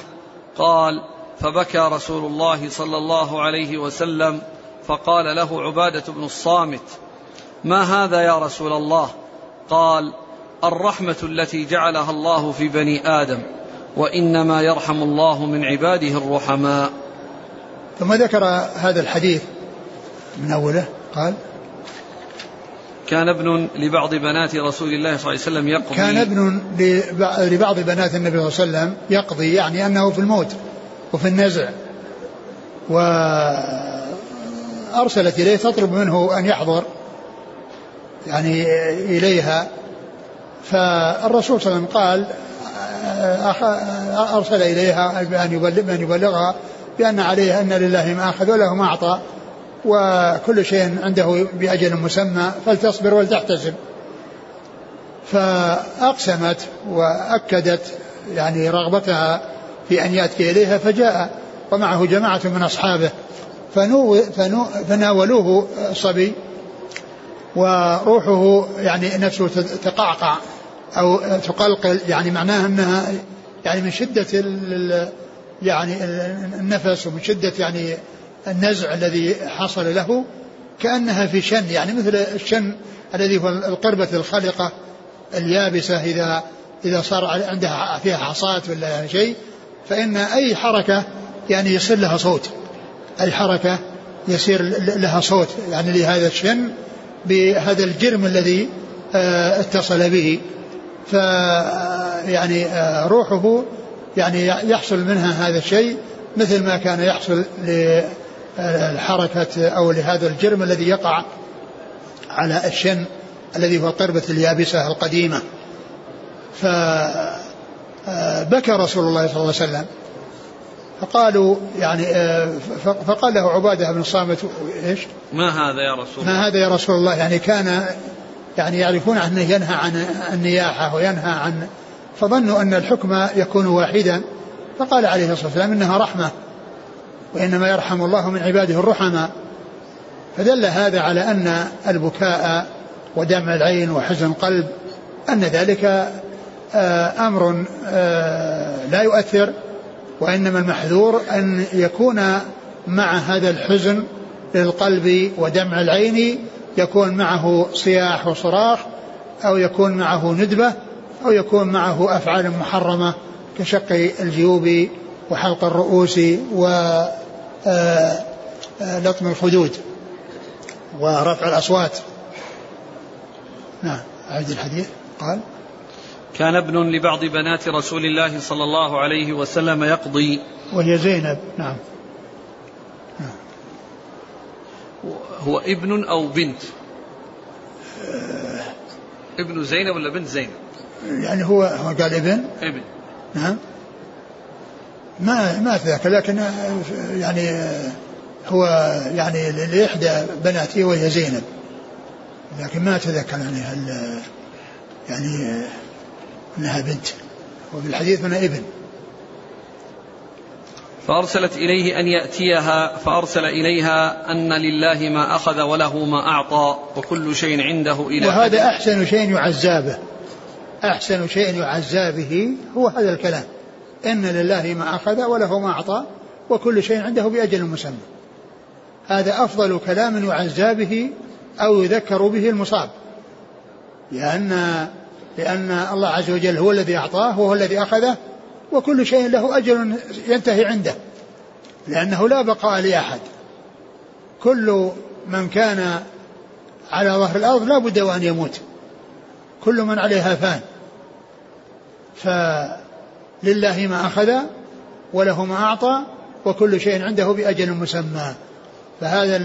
قال فبكى رسول الله صلى الله عليه وسلم فقال له عبادة بن الصامت ما هذا يا رسول الله؟ قال الرحمة التي جعلها الله في بني آدم وإنما يرحم الله من عباده الرحماء. ثم ذكر هذا الحديث من أوله قال كان ابن لبعض بنات رسول الله صلى الله عليه وسلم يقضي. كان ابن لبعض بنات النبي صلى الله عليه وسلم يقضي يعني أنه في الموت وفي النزع. وأرسلت إليه تطلب منه أن يحضر يعني إليها فالرسول صلى الله عليه وسلم قال أرسل إليها بأن يبلغها بأن عليه أن لله ما أخذ وله ما أعطى وكل شيء عنده بأجل مسمى فلتصبر ولتحتسب. فأقسمت وأكدت يعني رغبتها في أن يأتي إليها فجاء ومعه جماعة من أصحابه فناولوه الصبي وروحه يعني نفسه تقعقع أو تقلقل يعني معناها أنها يعني من شدة يعني النفس ومن شدة يعني النزع الذي حصل له كأنها في شن يعني مثل الشن الذي هو القربة الخلقة اليابسة إذا إذا صار عندها فيها حصاة ولا شيء فإن أي حركة يعني يصير لها صوت. أي حركة يصير لها صوت يعني لهذا الشن بهذا الجرم الذي آه، اتصل به. ف يعني آه، روحه يعني يحصل منها هذا الشيء مثل ما كان يحصل للحركة أو لهذا الجرم الذي يقع على الشن الذي هو قربة اليابسة القديمة. فبكى رسول الله صلى الله عليه وسلم. فقالوا يعني آه، فقال له عبادة بن الصامت إيش؟ ما هذا يا رسول الله؟ ما هذا يا رسول الله يعني كان يعني يعرفون أنه ينهى عن النياحة وينهى عن فظنوا أن الحكم يكون واحدا فقال عليه الصلاة والسلام إنها رحمة وإنما يرحم الله من عباده الرحماء فدل هذا على أن البكاء ودمع العين وحزن القلب أن ذلك آه، أمر آه، لا يؤثر وإنما المحذور أن يكون مع هذا الحزن للقلب ودمع العين يكون معه صياح وصراخ أو يكون معه ندبة أو يكون معه أفعال محرمة كشق الجيوب وحلق الرؤوس ولطم آه، آه، الخدود ورفع الأصوات. نعم أعد الحديث. قال كان ابن لبعض بنات رسول الله صلى الله عليه وسلم يقضي. وهي زينب نعم. هو ابن أو بنت؟ ابن زينب ولا بنت زينب؟ يعني هو هو قال ابن؟ ابن. نعم. ما ما اتذكر لكن يعني هو يعني لإحدى بناته وهي زينب. لكن ما أتذكر يعني هل يعني أنها بنت وفي الحديث أنها ابن. فأرسلت إليه أن يأتيها فأرسل إليها أن لله ما أخذ وله ما أعطى وكل شيء عنده إلى وهذا أحسن شيء يعزى به أحسن شيء يعزى به هو هذا الكلام. إن لله ما أخذ وله ما أعطى وكل شيء عنده بأجل مسمى. هذا أفضل كلام يعزى به أو يذكر به المصاب. لأن لأن الله عز وجل هو الذي أعطاه وهو الذي أخذه وكل شيء له أجل ينتهي عنده لأنه لا بقاء لأحد. كل من كان على ظهر الأرض لا بد وأن يموت. كل من عليها فان. فلله ما أخذ وله ما أعطى وكل شيء عنده بأجل مسمى. فهذا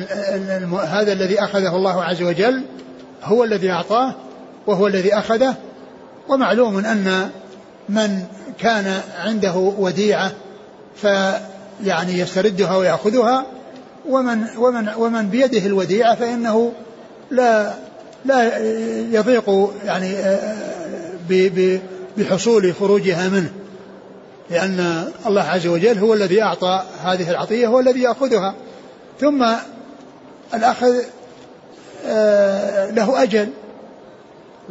هذا الذي أخذه الله عز وجل هو الذي أعطاه وهو الذي أخذه ومعلوم أن من كان عنده وديعة فيعني يستردها ويأخذها ومن ومن ومن بيده الوديعة فإنه لا لا يضيق يعني بحصول خروجها منه لأن الله عز وجل هو الذي أعطى هذه العطية هو الذي يأخذها. ثم الأخذ آه، له أجل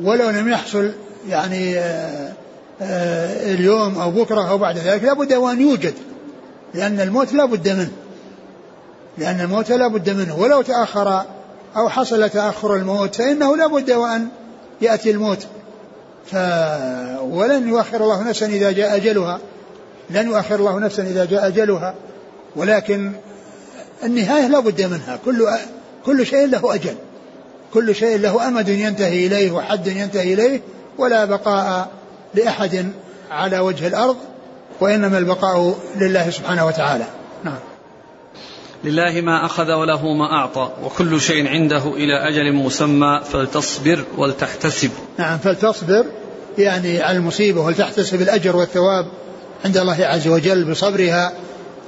ولو لم يحصل يعني آه، آه، اليوم أو بكرة أو بعد ذلك لابد وأن يوجد لأن الموت لا بد منه. لأن الموت لا بد منه. ولو تأخر أو حصل تأخر الموت فإنه لا بد وأن يأتي الموت. ف ولن يؤخر الله نفسا إذا جاء أجلها. لن يؤخر الله نفسا إذا جاء أجلها. ولكن النهاية لا بد منها. كل كل شيء له أجل. كل شيء له أمد ينتهي إليه وحد ينتهي إليه. ولا بقاء لأحد على وجه الأرض وإنما البقاء لله سبحانه وتعالى. نعم. لله ما أخذ وله ما أعطى وكل شيء عنده إلى أجل مسمى فلتصبر ولتحتسب. نعم فلتصبر يعني على المصيبة ولتحتسب الأجر والثواب عند الله عز وجل بصبرها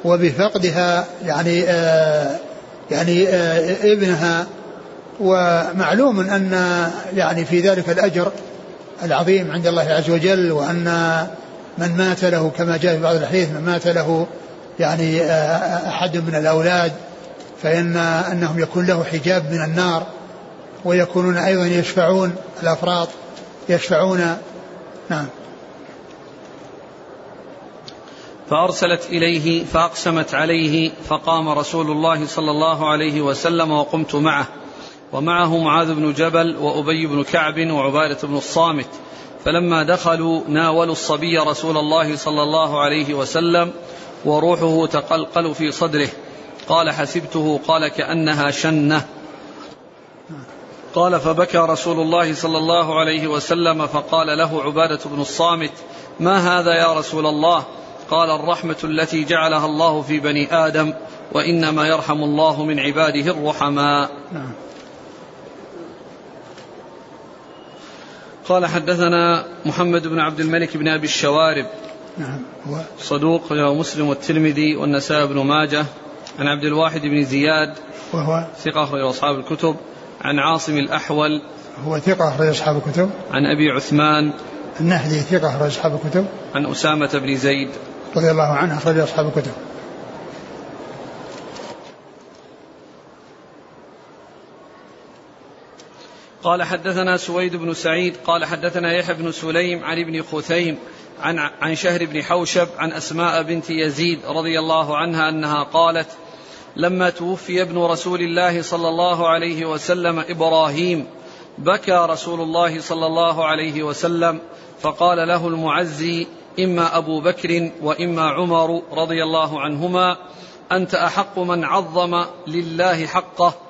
وبفقدها يعني آه يعني آه ابنها. ومعلوم أن يعني في ذلك الأجر العظيم عند الله عز وجل وأن من مات له كما جاء في بعض الحديث من مات له يعني أحد من الأولاد فإن أنهم يكون له حجاب من النار ويكونون أيضا يشفعون الأفراط يشفعون. نعم. فأرسلت إليه فأقسمت عليه فقام رسول الله صلى الله عليه وسلم وقمت معه. ومعه معاذ بن جبل وأبي بن كعب وعبادة بن الصامت. فلما دخلوا ناولوا الصبي رسول الله صلى الله عليه وسلم وروحه تقلقل في صدره. قال حسبته قال كأنها شنة. قال فبكى رسول الله صلى الله عليه وسلم فقال له عبادة بن الصامت ما هذا يا رسول الله؟ قال الرحمة التي جعلها الله في بني آدم وإنما يرحم الله من عباده الرحماء. نعم. قال حدثنا محمد بن عبد الملك بن أبي الشوارب. نعم هو صدوق له مسلم والترمذي والنسائي بن ماجه. عن عبد الواحد بن زياد. وهو ثقة أخرج أصحاب الكتب. عن عاصم الأحول. هو ثقة أخرج أصحاب الكتب. عن أبي عثمان. النهدي ثقة أخرج أصحاب الكتب. عن أسامة بن زيد. رضي الله عنه أخرج أصحاب الكتب. قال حدثنا سويد بن سعيد قال حدثنا يحيى بن سليم عن ابن خثيم عن عن شهر بن حوشب عن أسماء بنت يزيد رضي الله عنها أنها قالت لما توفي ابن رسول الله صلى الله عليه وسلم إبراهيم بكى رسول الله صلى الله عليه وسلم فقال له المعزي إما أبو بكر وإما عمر رضي الله عنهما أنت أحق من عظم لله حقه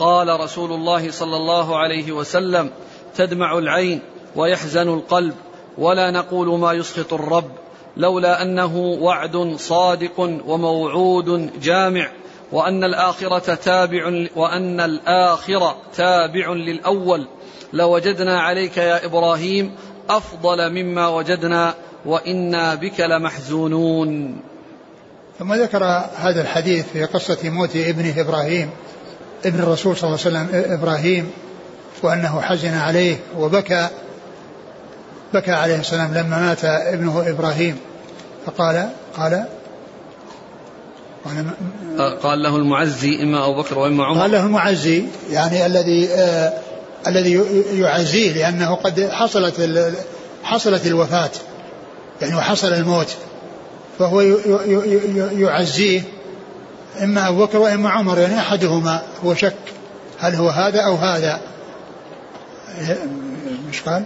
قال رسول الله صلى الله عليه وسلم تدمع العين ويحزن القلب ولا نقول ما يسخط الرب لولا أنه وعد صادق وموعود جامع وأن الآخرة تابع وأن الآخر تابع للأول. لوجدنا عليك يا إبراهيم أفضل مما وجدنا وإنا بك لمحزونون. ثم ذكر هذا الحديث في قصة موت ابنه إبراهيم. ابن الرسول صلى الله عليه وسلم إبراهيم وأنه حزن عليه وبكى بكى عليه السلام لما مات ابنه إبراهيم. فقال قال قال له المعزي إما أبو بكر وإما عمر. قال له المعزي يعني الذي آه الذي يعزيه لأنه قد حصلت حصلت الوفاة يعني وحصل الموت فهو يعزيه إما أبو بكر وإما عمر يعني أحدهما هو شك هل هو هذا أو هذا. مش قال؟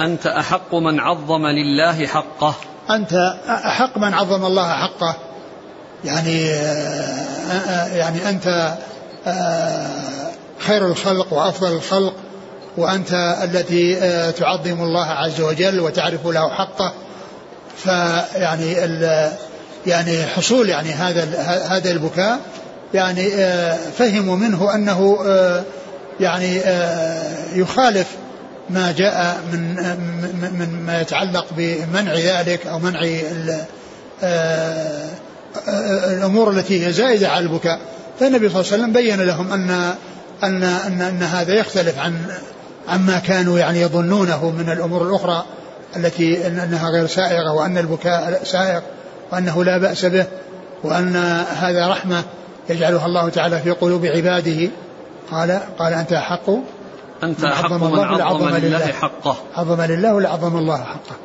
أنت أحق من عظم لله حقه. أنت أحق من عظم الله حقه. يعني يعني أنت خير الخلق وأفضل الخلق وأنت التي تعظم الله عز وجل وتعرف له حقه. فيعني يعني حصول يعني هذا هذا البكاء يعني آه، فهموا منه أنه آه، يعني آه، يخالف ما جاء من من ما يتعلق بمنع ذلك أو منع الأمور التي هي زائدة على البكاء. فالنبي صلى الله عليه وسلم بين لهم أن أن أن, أن هذا يختلف عن عما كانوا يعني يظنونه من الأمور الأخرى التي إنها غير سائغة وأن البكاء سائغ. وأنه لا بأس به وأن هذا رحمة يجعلها الله تعالى في قلوب عباده. قال قال أنت أحق؟ أنت أحق من عظم, عظم لله, لله. حقه. عظم لله ولا عظم الله حقه؟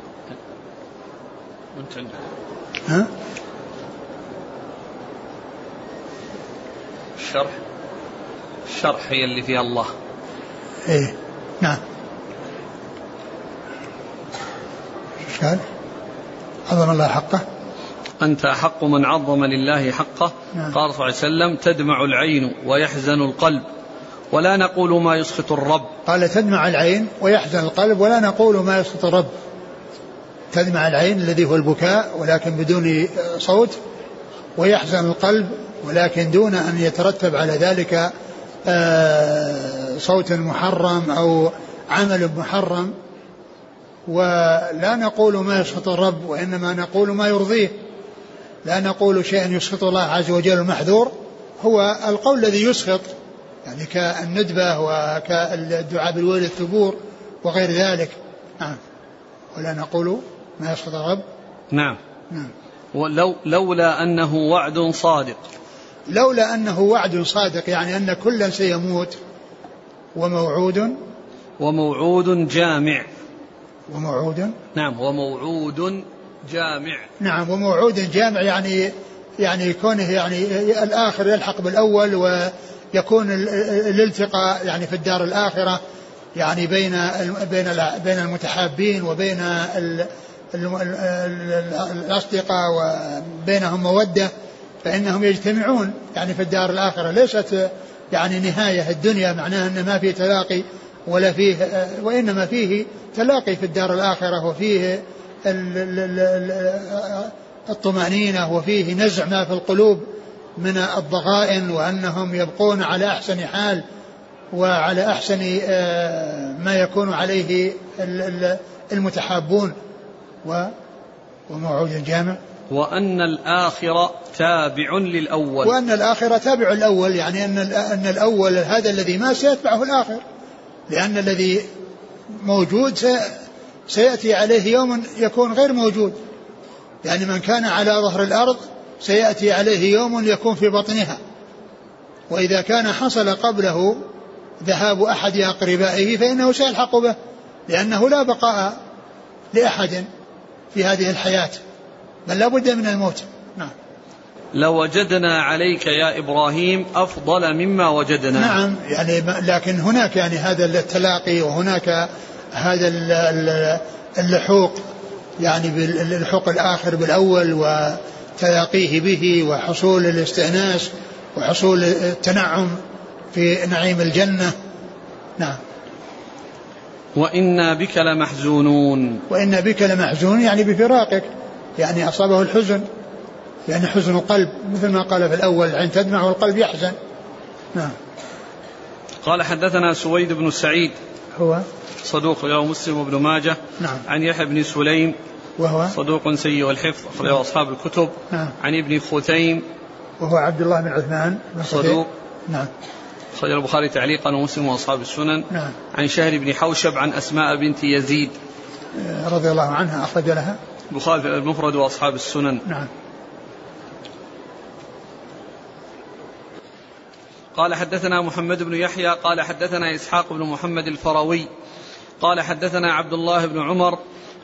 ها؟ الشرح الشرح هي اللي فيها الله. إيه. نعم. قال؟ عظم الله حقه؟ أنت أحق من عظم لله حقه. نعم. قال صلى الله عليه وسلم تدمع العين ويحزن القلب. ولا نقول ما يسخط الرب. قال تدمع العين ويحزن القلب ولا نقول ما يسخط الرب. تدمع العين الذي هو البكاء ولكن بدون صوت ويحزن القلب ولكن دون أن يترتب على ذلك آه، صوت محرم أو عمل محرم. ولا نقول ما يسخط الرب وإنما نقول ما يرضيه. لا نقول شيئا يسخط الله عز وجل المحذور هو القول الذي يسخط يعني كالندبة وكالدعاء بالويل الثبور وغير ذلك. نعم. ولا نقول ما يسخط الرب. نعم. نعم. ولو لولا أنه وعد صادق. لولا أنه وعد صادق يعني أن كلا سيموت وموعود. وموعود جامع. وموعود. نعم وموعود جامع. نعم وموعود جامع يعني يعني كونه يعني الآخر يلحق بالأول ويكون الالتقاء يعني في الدار الآخرة يعني بين بين بين المتحابين وبين الأصدقاء وبينهم مودة فإنهم يجتمعون يعني في الدار الآخرة. ليست يعني نهاية الدنيا معناها أن ما في تلاقي ولا فيه وإنما فيه تلاقي في الدار الآخرة وفيه الطمأنينة وفيه نزع ما في القلوب من الضغائن وأنهم يبقون على أحسن حال وعلى أحسن آه، ما يكون عليه المتحابون. وموعود الجامع. وأن الآخرة تابع للأول. وأن الآخرة تابع الأول يعني أن أن الأول هذا الذي ما سيتبعه الآخر لأن الذي موجود سيأتي عليه يوم يكون غير موجود. يعني من كان على ظهر الأرض سيأتي عليه يوم يكون في بطنها. وإذا كان حصل قبله ذهاب أحد أقربائه فإنه سيلحق به لأنه لا بقاء لأحد في هذه الحياة بل لا بد من الموت. نعم. لوجدنا عليك يا إبراهيم أفضل مما وجدنا. نعم يعني لكن هناك يعني هذا التلاقي وهناك هذا اللحوق يعني بالحق الآخر بالأول وتلاقيه به وحصول الاستئناس وحصول التنعم في نعيم الجنة. نعم. وإنا بك لمحزونون. وإنا بك لمحزونون يعني بفراقك يعني أصابه الحزن يعني حزن قلب مثل ما قال في الأول العين تدمع والقلب يحزن. نعم. قال حدثنا سويد بن سعيد هو صدوق له مسلم وابن ماجه. نعم. عن يحيى بن سليم. وهو صدوق سيء الحفظ أخرجه أصحاب الكتب. نعم. عن ابن خثيم. وهو عبد الله بن عثمان بن صدوق. نعم. أخرج البخاري تعليقا ومسلم وأصحاب السنن. نعم. عن شهر بن حوشب عن أسماء بنت يزيد. آه، رضي الله عنها أخرج لها. البخاري المفرد وأصحاب السنن. نعم. قال حدثنا محمد بن يحيى قال حدثنا إسحاق بن محمد الفروي قال حدثنا عبد الله بن عمر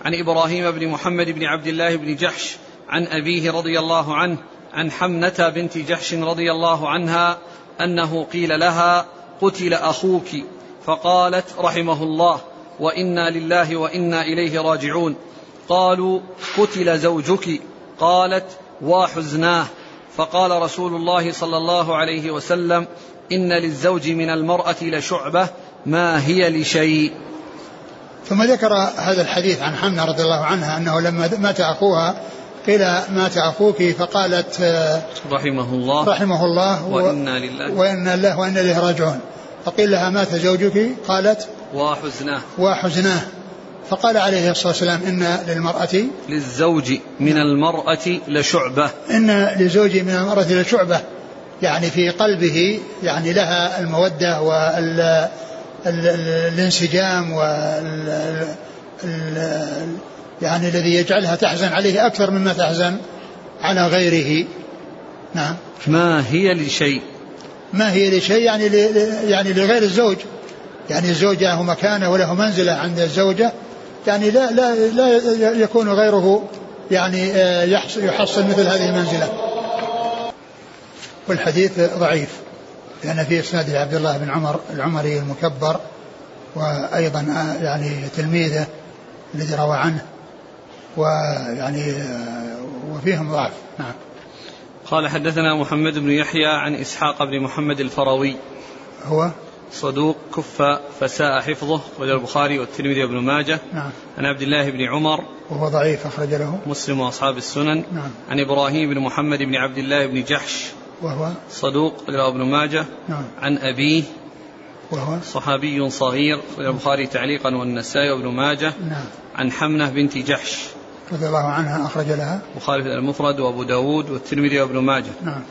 عن إبراهيم بن محمد بن عبد الله بن جحش عن أبيه رضي الله عنه عن حمنة بنت جحش رضي الله عنها أنه قيل لها قتل أخوك فقالت رحمه الله وإنا لله وإنا إليه راجعون قالوا قتل زوجك قالت وحزناه فقال رسول الله صلى الله عليه وسلم إن للزوج من المرأة لشعبة ما هي لشيء. ثم ذكر هذا الحديث عن حمنا رضي الله عنها أنه لما مات أخوها قيل مات أخوك فقالت رحمه الله. رحمه الله وإنا لله. وإنا لله وإنا إليه راجعون. فقيل لها مات زوجك؟ قالت وحزناه. وحزناه. فقال عليه الصلاة والسلام إن للمرأة للزوج من المرأة لشعبة. إن للزوج من المرأة لشعبة. يعني في قلبه يعني لها المودة وال الانسجام وال يعني الذي يجعلها تحزن عليه أكثر مما تحزن على غيره. نعم. ما هي لشيء؟ ما هي لشيء؟ يعني يعني لغير الزوج. يعني الزوج له مكانة وله منزلة عند الزوجة. يعني لا لا لا يكون غيره يعني آه، يحصل مثل هذه المنزلة. والحديث ضعيف لأن في إسناده عبد الله بن عمر العمري المكبر وأيضا يعني تلميذه الذي روى عنه ويعني وفيهم ضعف. نعم. قال حدثنا محمد بن يحيى عن إسحاق بن محمد الفروي هو؟ صدوق كف فساء حفظه أخرج البخاري والترمذي وابن ماجه. نعم. عن عبد الله بن عمر. وهو ضعيف أخرج له. مسلم وأصحاب السنن. نعم. عن إبراهيم بن محمد بن عبد الله بن جحش. وهو؟ صدوق رواه ابن ماجه. نعم. عن أبيه. وهو؟ صحابي صغير البخاري تعليقا والنسائي وابن ماجه. نعم. عن حمنة بنت جحش. رضي الله عنها أخرج لها. البخاري في المفرد وأبو داود والترمذي وابن ماجه. نعم.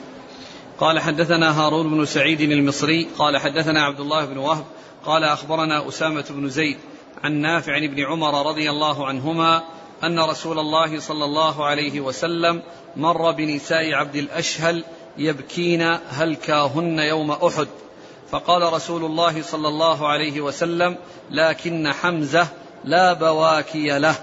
قال حدثنا هارون بن سعيد المصري قال حدثنا عبد الله بن وهب قال أخبرنا أسامة بن زيد عن نافع بن عمر رضي الله عنهما أن رسول الله صلى الله عليه وسلم مر بنساء عبد الأشهل يبكين هلكاهن يوم أحد. فقال رسول الله صلى الله عليه وسلم لكن حمزة لا بواكي له.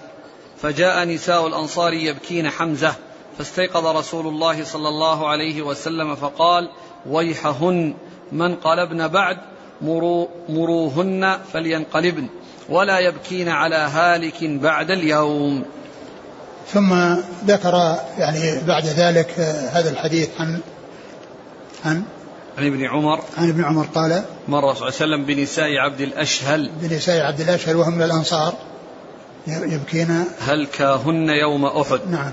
فجاء نساء الأنصار يبكين حمزة. فاستيقظ رسول الله صلى الله عليه وسلم فقال ويحهن من قلبن بعد مرو مروهن فلينقلبن ولا يبكين على هالك بعد اليوم. ثم ذكر يعني بعد ذلك هذا الحديث عن عن عن ابن عمر. عن ابن عمر قال مر صلى الله عليه وسلم بنساء عبد الأشهل. بنساء عبد الأشهل وهم من الأنصار يبكين. هلكاهن يوم أحد؟ نعم.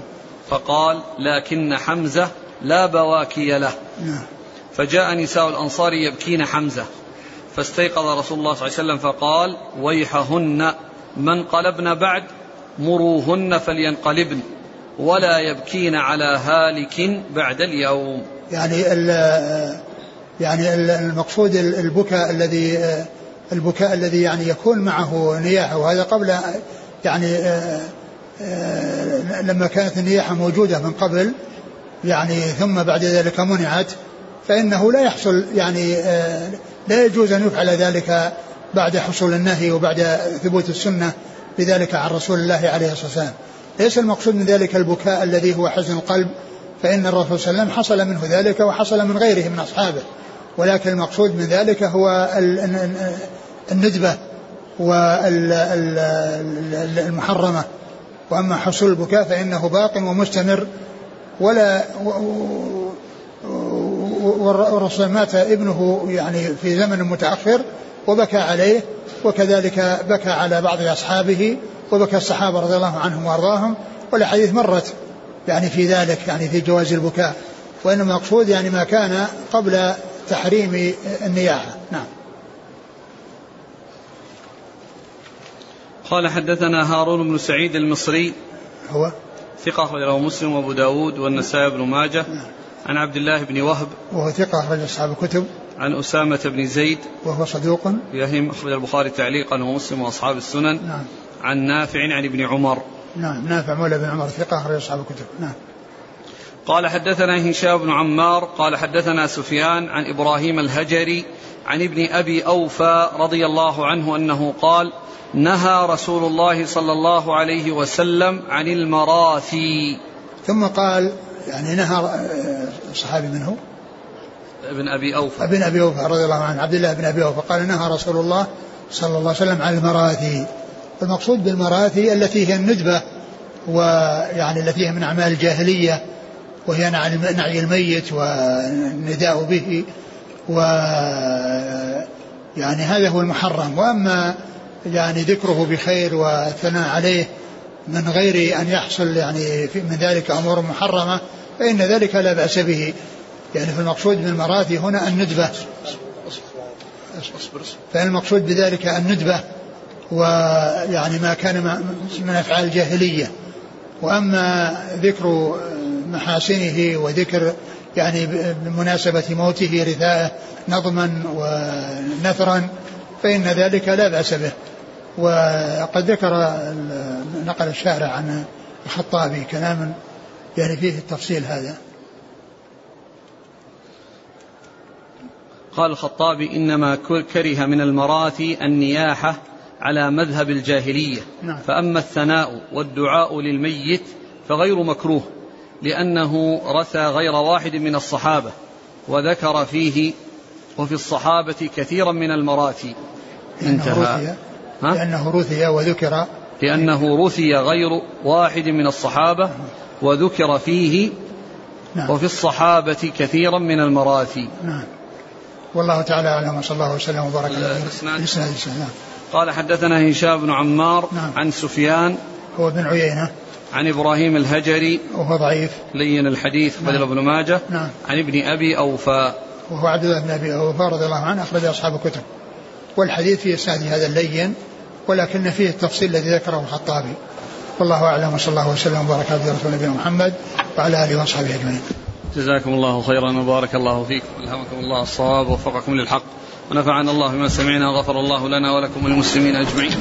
فقال لكن حمزة لا بواكي له. نعم. فجاء نساء الأنصار يبكين حمزة. فاستيقظ رسول الله صلى الله عليه وسلم فقال ويحهن من قلبن بعد مروهن فلينقلبن ولا يبكين على هالك بعد اليوم. يعني ال يعني المقصود البكاء الذي البكاء الذي يعني يكون معه نياحه. وهذا قبل يعني لما كانت النياحة موجودة من قبل يعني ثم بعد ذلك منعت فإنه لا يحصل يعني لا يجوز أن يفعل ذلك بعد حصول النهي وبعد ثبوت السنة بذلك عن رسول الله عليه الصلاة والسلام. ليس المقصود من ذلك البكاء الذي هو حزن القلب فإن الرسول صلى الله عليه وسلم حصل منه ذلك وحصل من غيره من أصحابه ولكن المقصود من ذلك هو الندبة والمحرمة وأما حصول البكاء فإنه باق ومستمر. ولا والرسول مات ابنه يعني في زمن متأخر وبكى عليه وكذلك بكى على بعض أصحابه وبكى الصحابة رضي الله عنهم وأرضاهم. والأحاديث مرت يعني في ذلك يعني في جواز البكاء. وإنما المقصود يعني ما كان قبل تحريم النياحة. نعم. قال حدثنا هارون بن سعيد المصري. هو؟ ثقة أخرجه مسلم وأبو داود والنسائي بن ماجه. نعم. عن عبد الله بن وهب. وهو ثقة أخرج أصحاب الكتب. عن أسامة بن زيد. وهو صدوق. يهم أخرج البخاري تعليقا ومسلم وأصحاب السنن. نعم. عن نافع عن ابن عمر. نعم. نافع مولى بن عمر ثقة أخرج أصحاب الكتب. نعم. قال حدثنا هشام بن عمار. قال حدثنا سفيان عن إبراهيم الهجري عن ابن أبي أوفى رضي الله عنه أنه قال نهى رسول الله صلى الله عليه وسلم عن المراثي ثم قال يعني نهى الصحابي منه. ابن أبي أوفى. ابن أبي أوفى رضي الله عنه عبد الله بن أبي أوفى قال نهى رسول الله صلى الله عليه وسلم عن المراثي المقصود بالمراثي التي هي الندبة ويعني التي هي من أعمال الجاهلية وهي نعي الميت والنداء به و يعني هذا هو المحرم. وأما يعني ذكره بخير والثناء عليه من غير أن يحصل يعني من ذلك أمور محرمة فإن ذلك لا بأس به. يعني في المقصود بالمراثي هنا الندبة. فالمقصود بذلك الندبة ويعني ما كان من أفعال الجاهلية. وأما ذكر محاسنه وذكر يعني بمناسبة موته رثاءه نظما ونثرا فإن ذلك لا بأس به. وقد ذكر نقل الشارع عن الخطابي كلاما يعني فيه التفصيل هذا. قال الخطابي إنما كره من المراثي النياحة على مذهب الجاهلية. نعم. فأما الثناء والدعاء للميت فغير مكروه لأنه رثى غير واحد من الصحابة وذكر فيه وفي الصحابة كثيرا من المراثي. انتهى. ها؟ لأنه رثي وذكر لأنه رثي غير واحد من الصحابة وذكر فيه نعم. وفي الصحابة كثيرا من المراثي. نعم. والله تعالى أعلم وصلى الله وسلم وبارك على نعم. قال حدثنا هشام بن عمار نعم. عن سفيان هو بن عيينة. عن إبراهيم الهجري وهو ضعيف. لين الحديث بدل ابن ماجه. نعم. عن ابن أبي أوفى. وهو عبد الله بن أبي أوفى رضي الله عنه أخرج أصحاب الكتب. والحديث في إسناد هذا اللين ولكن فيه التفصيل الذي ذكره الخطابي. والله أعلم وصلى الله وسلم وبارك على رسول نبينا محمد وعلى آله وأصحابه أجمعين. جزاكم الله خيرا وبارك الله فيكم. ألهمكم الله الصواب ووفقكم للحق. ونفعنا الله بما سمعنا وغفر الله لنا ولكم وللمسلمين سبحانك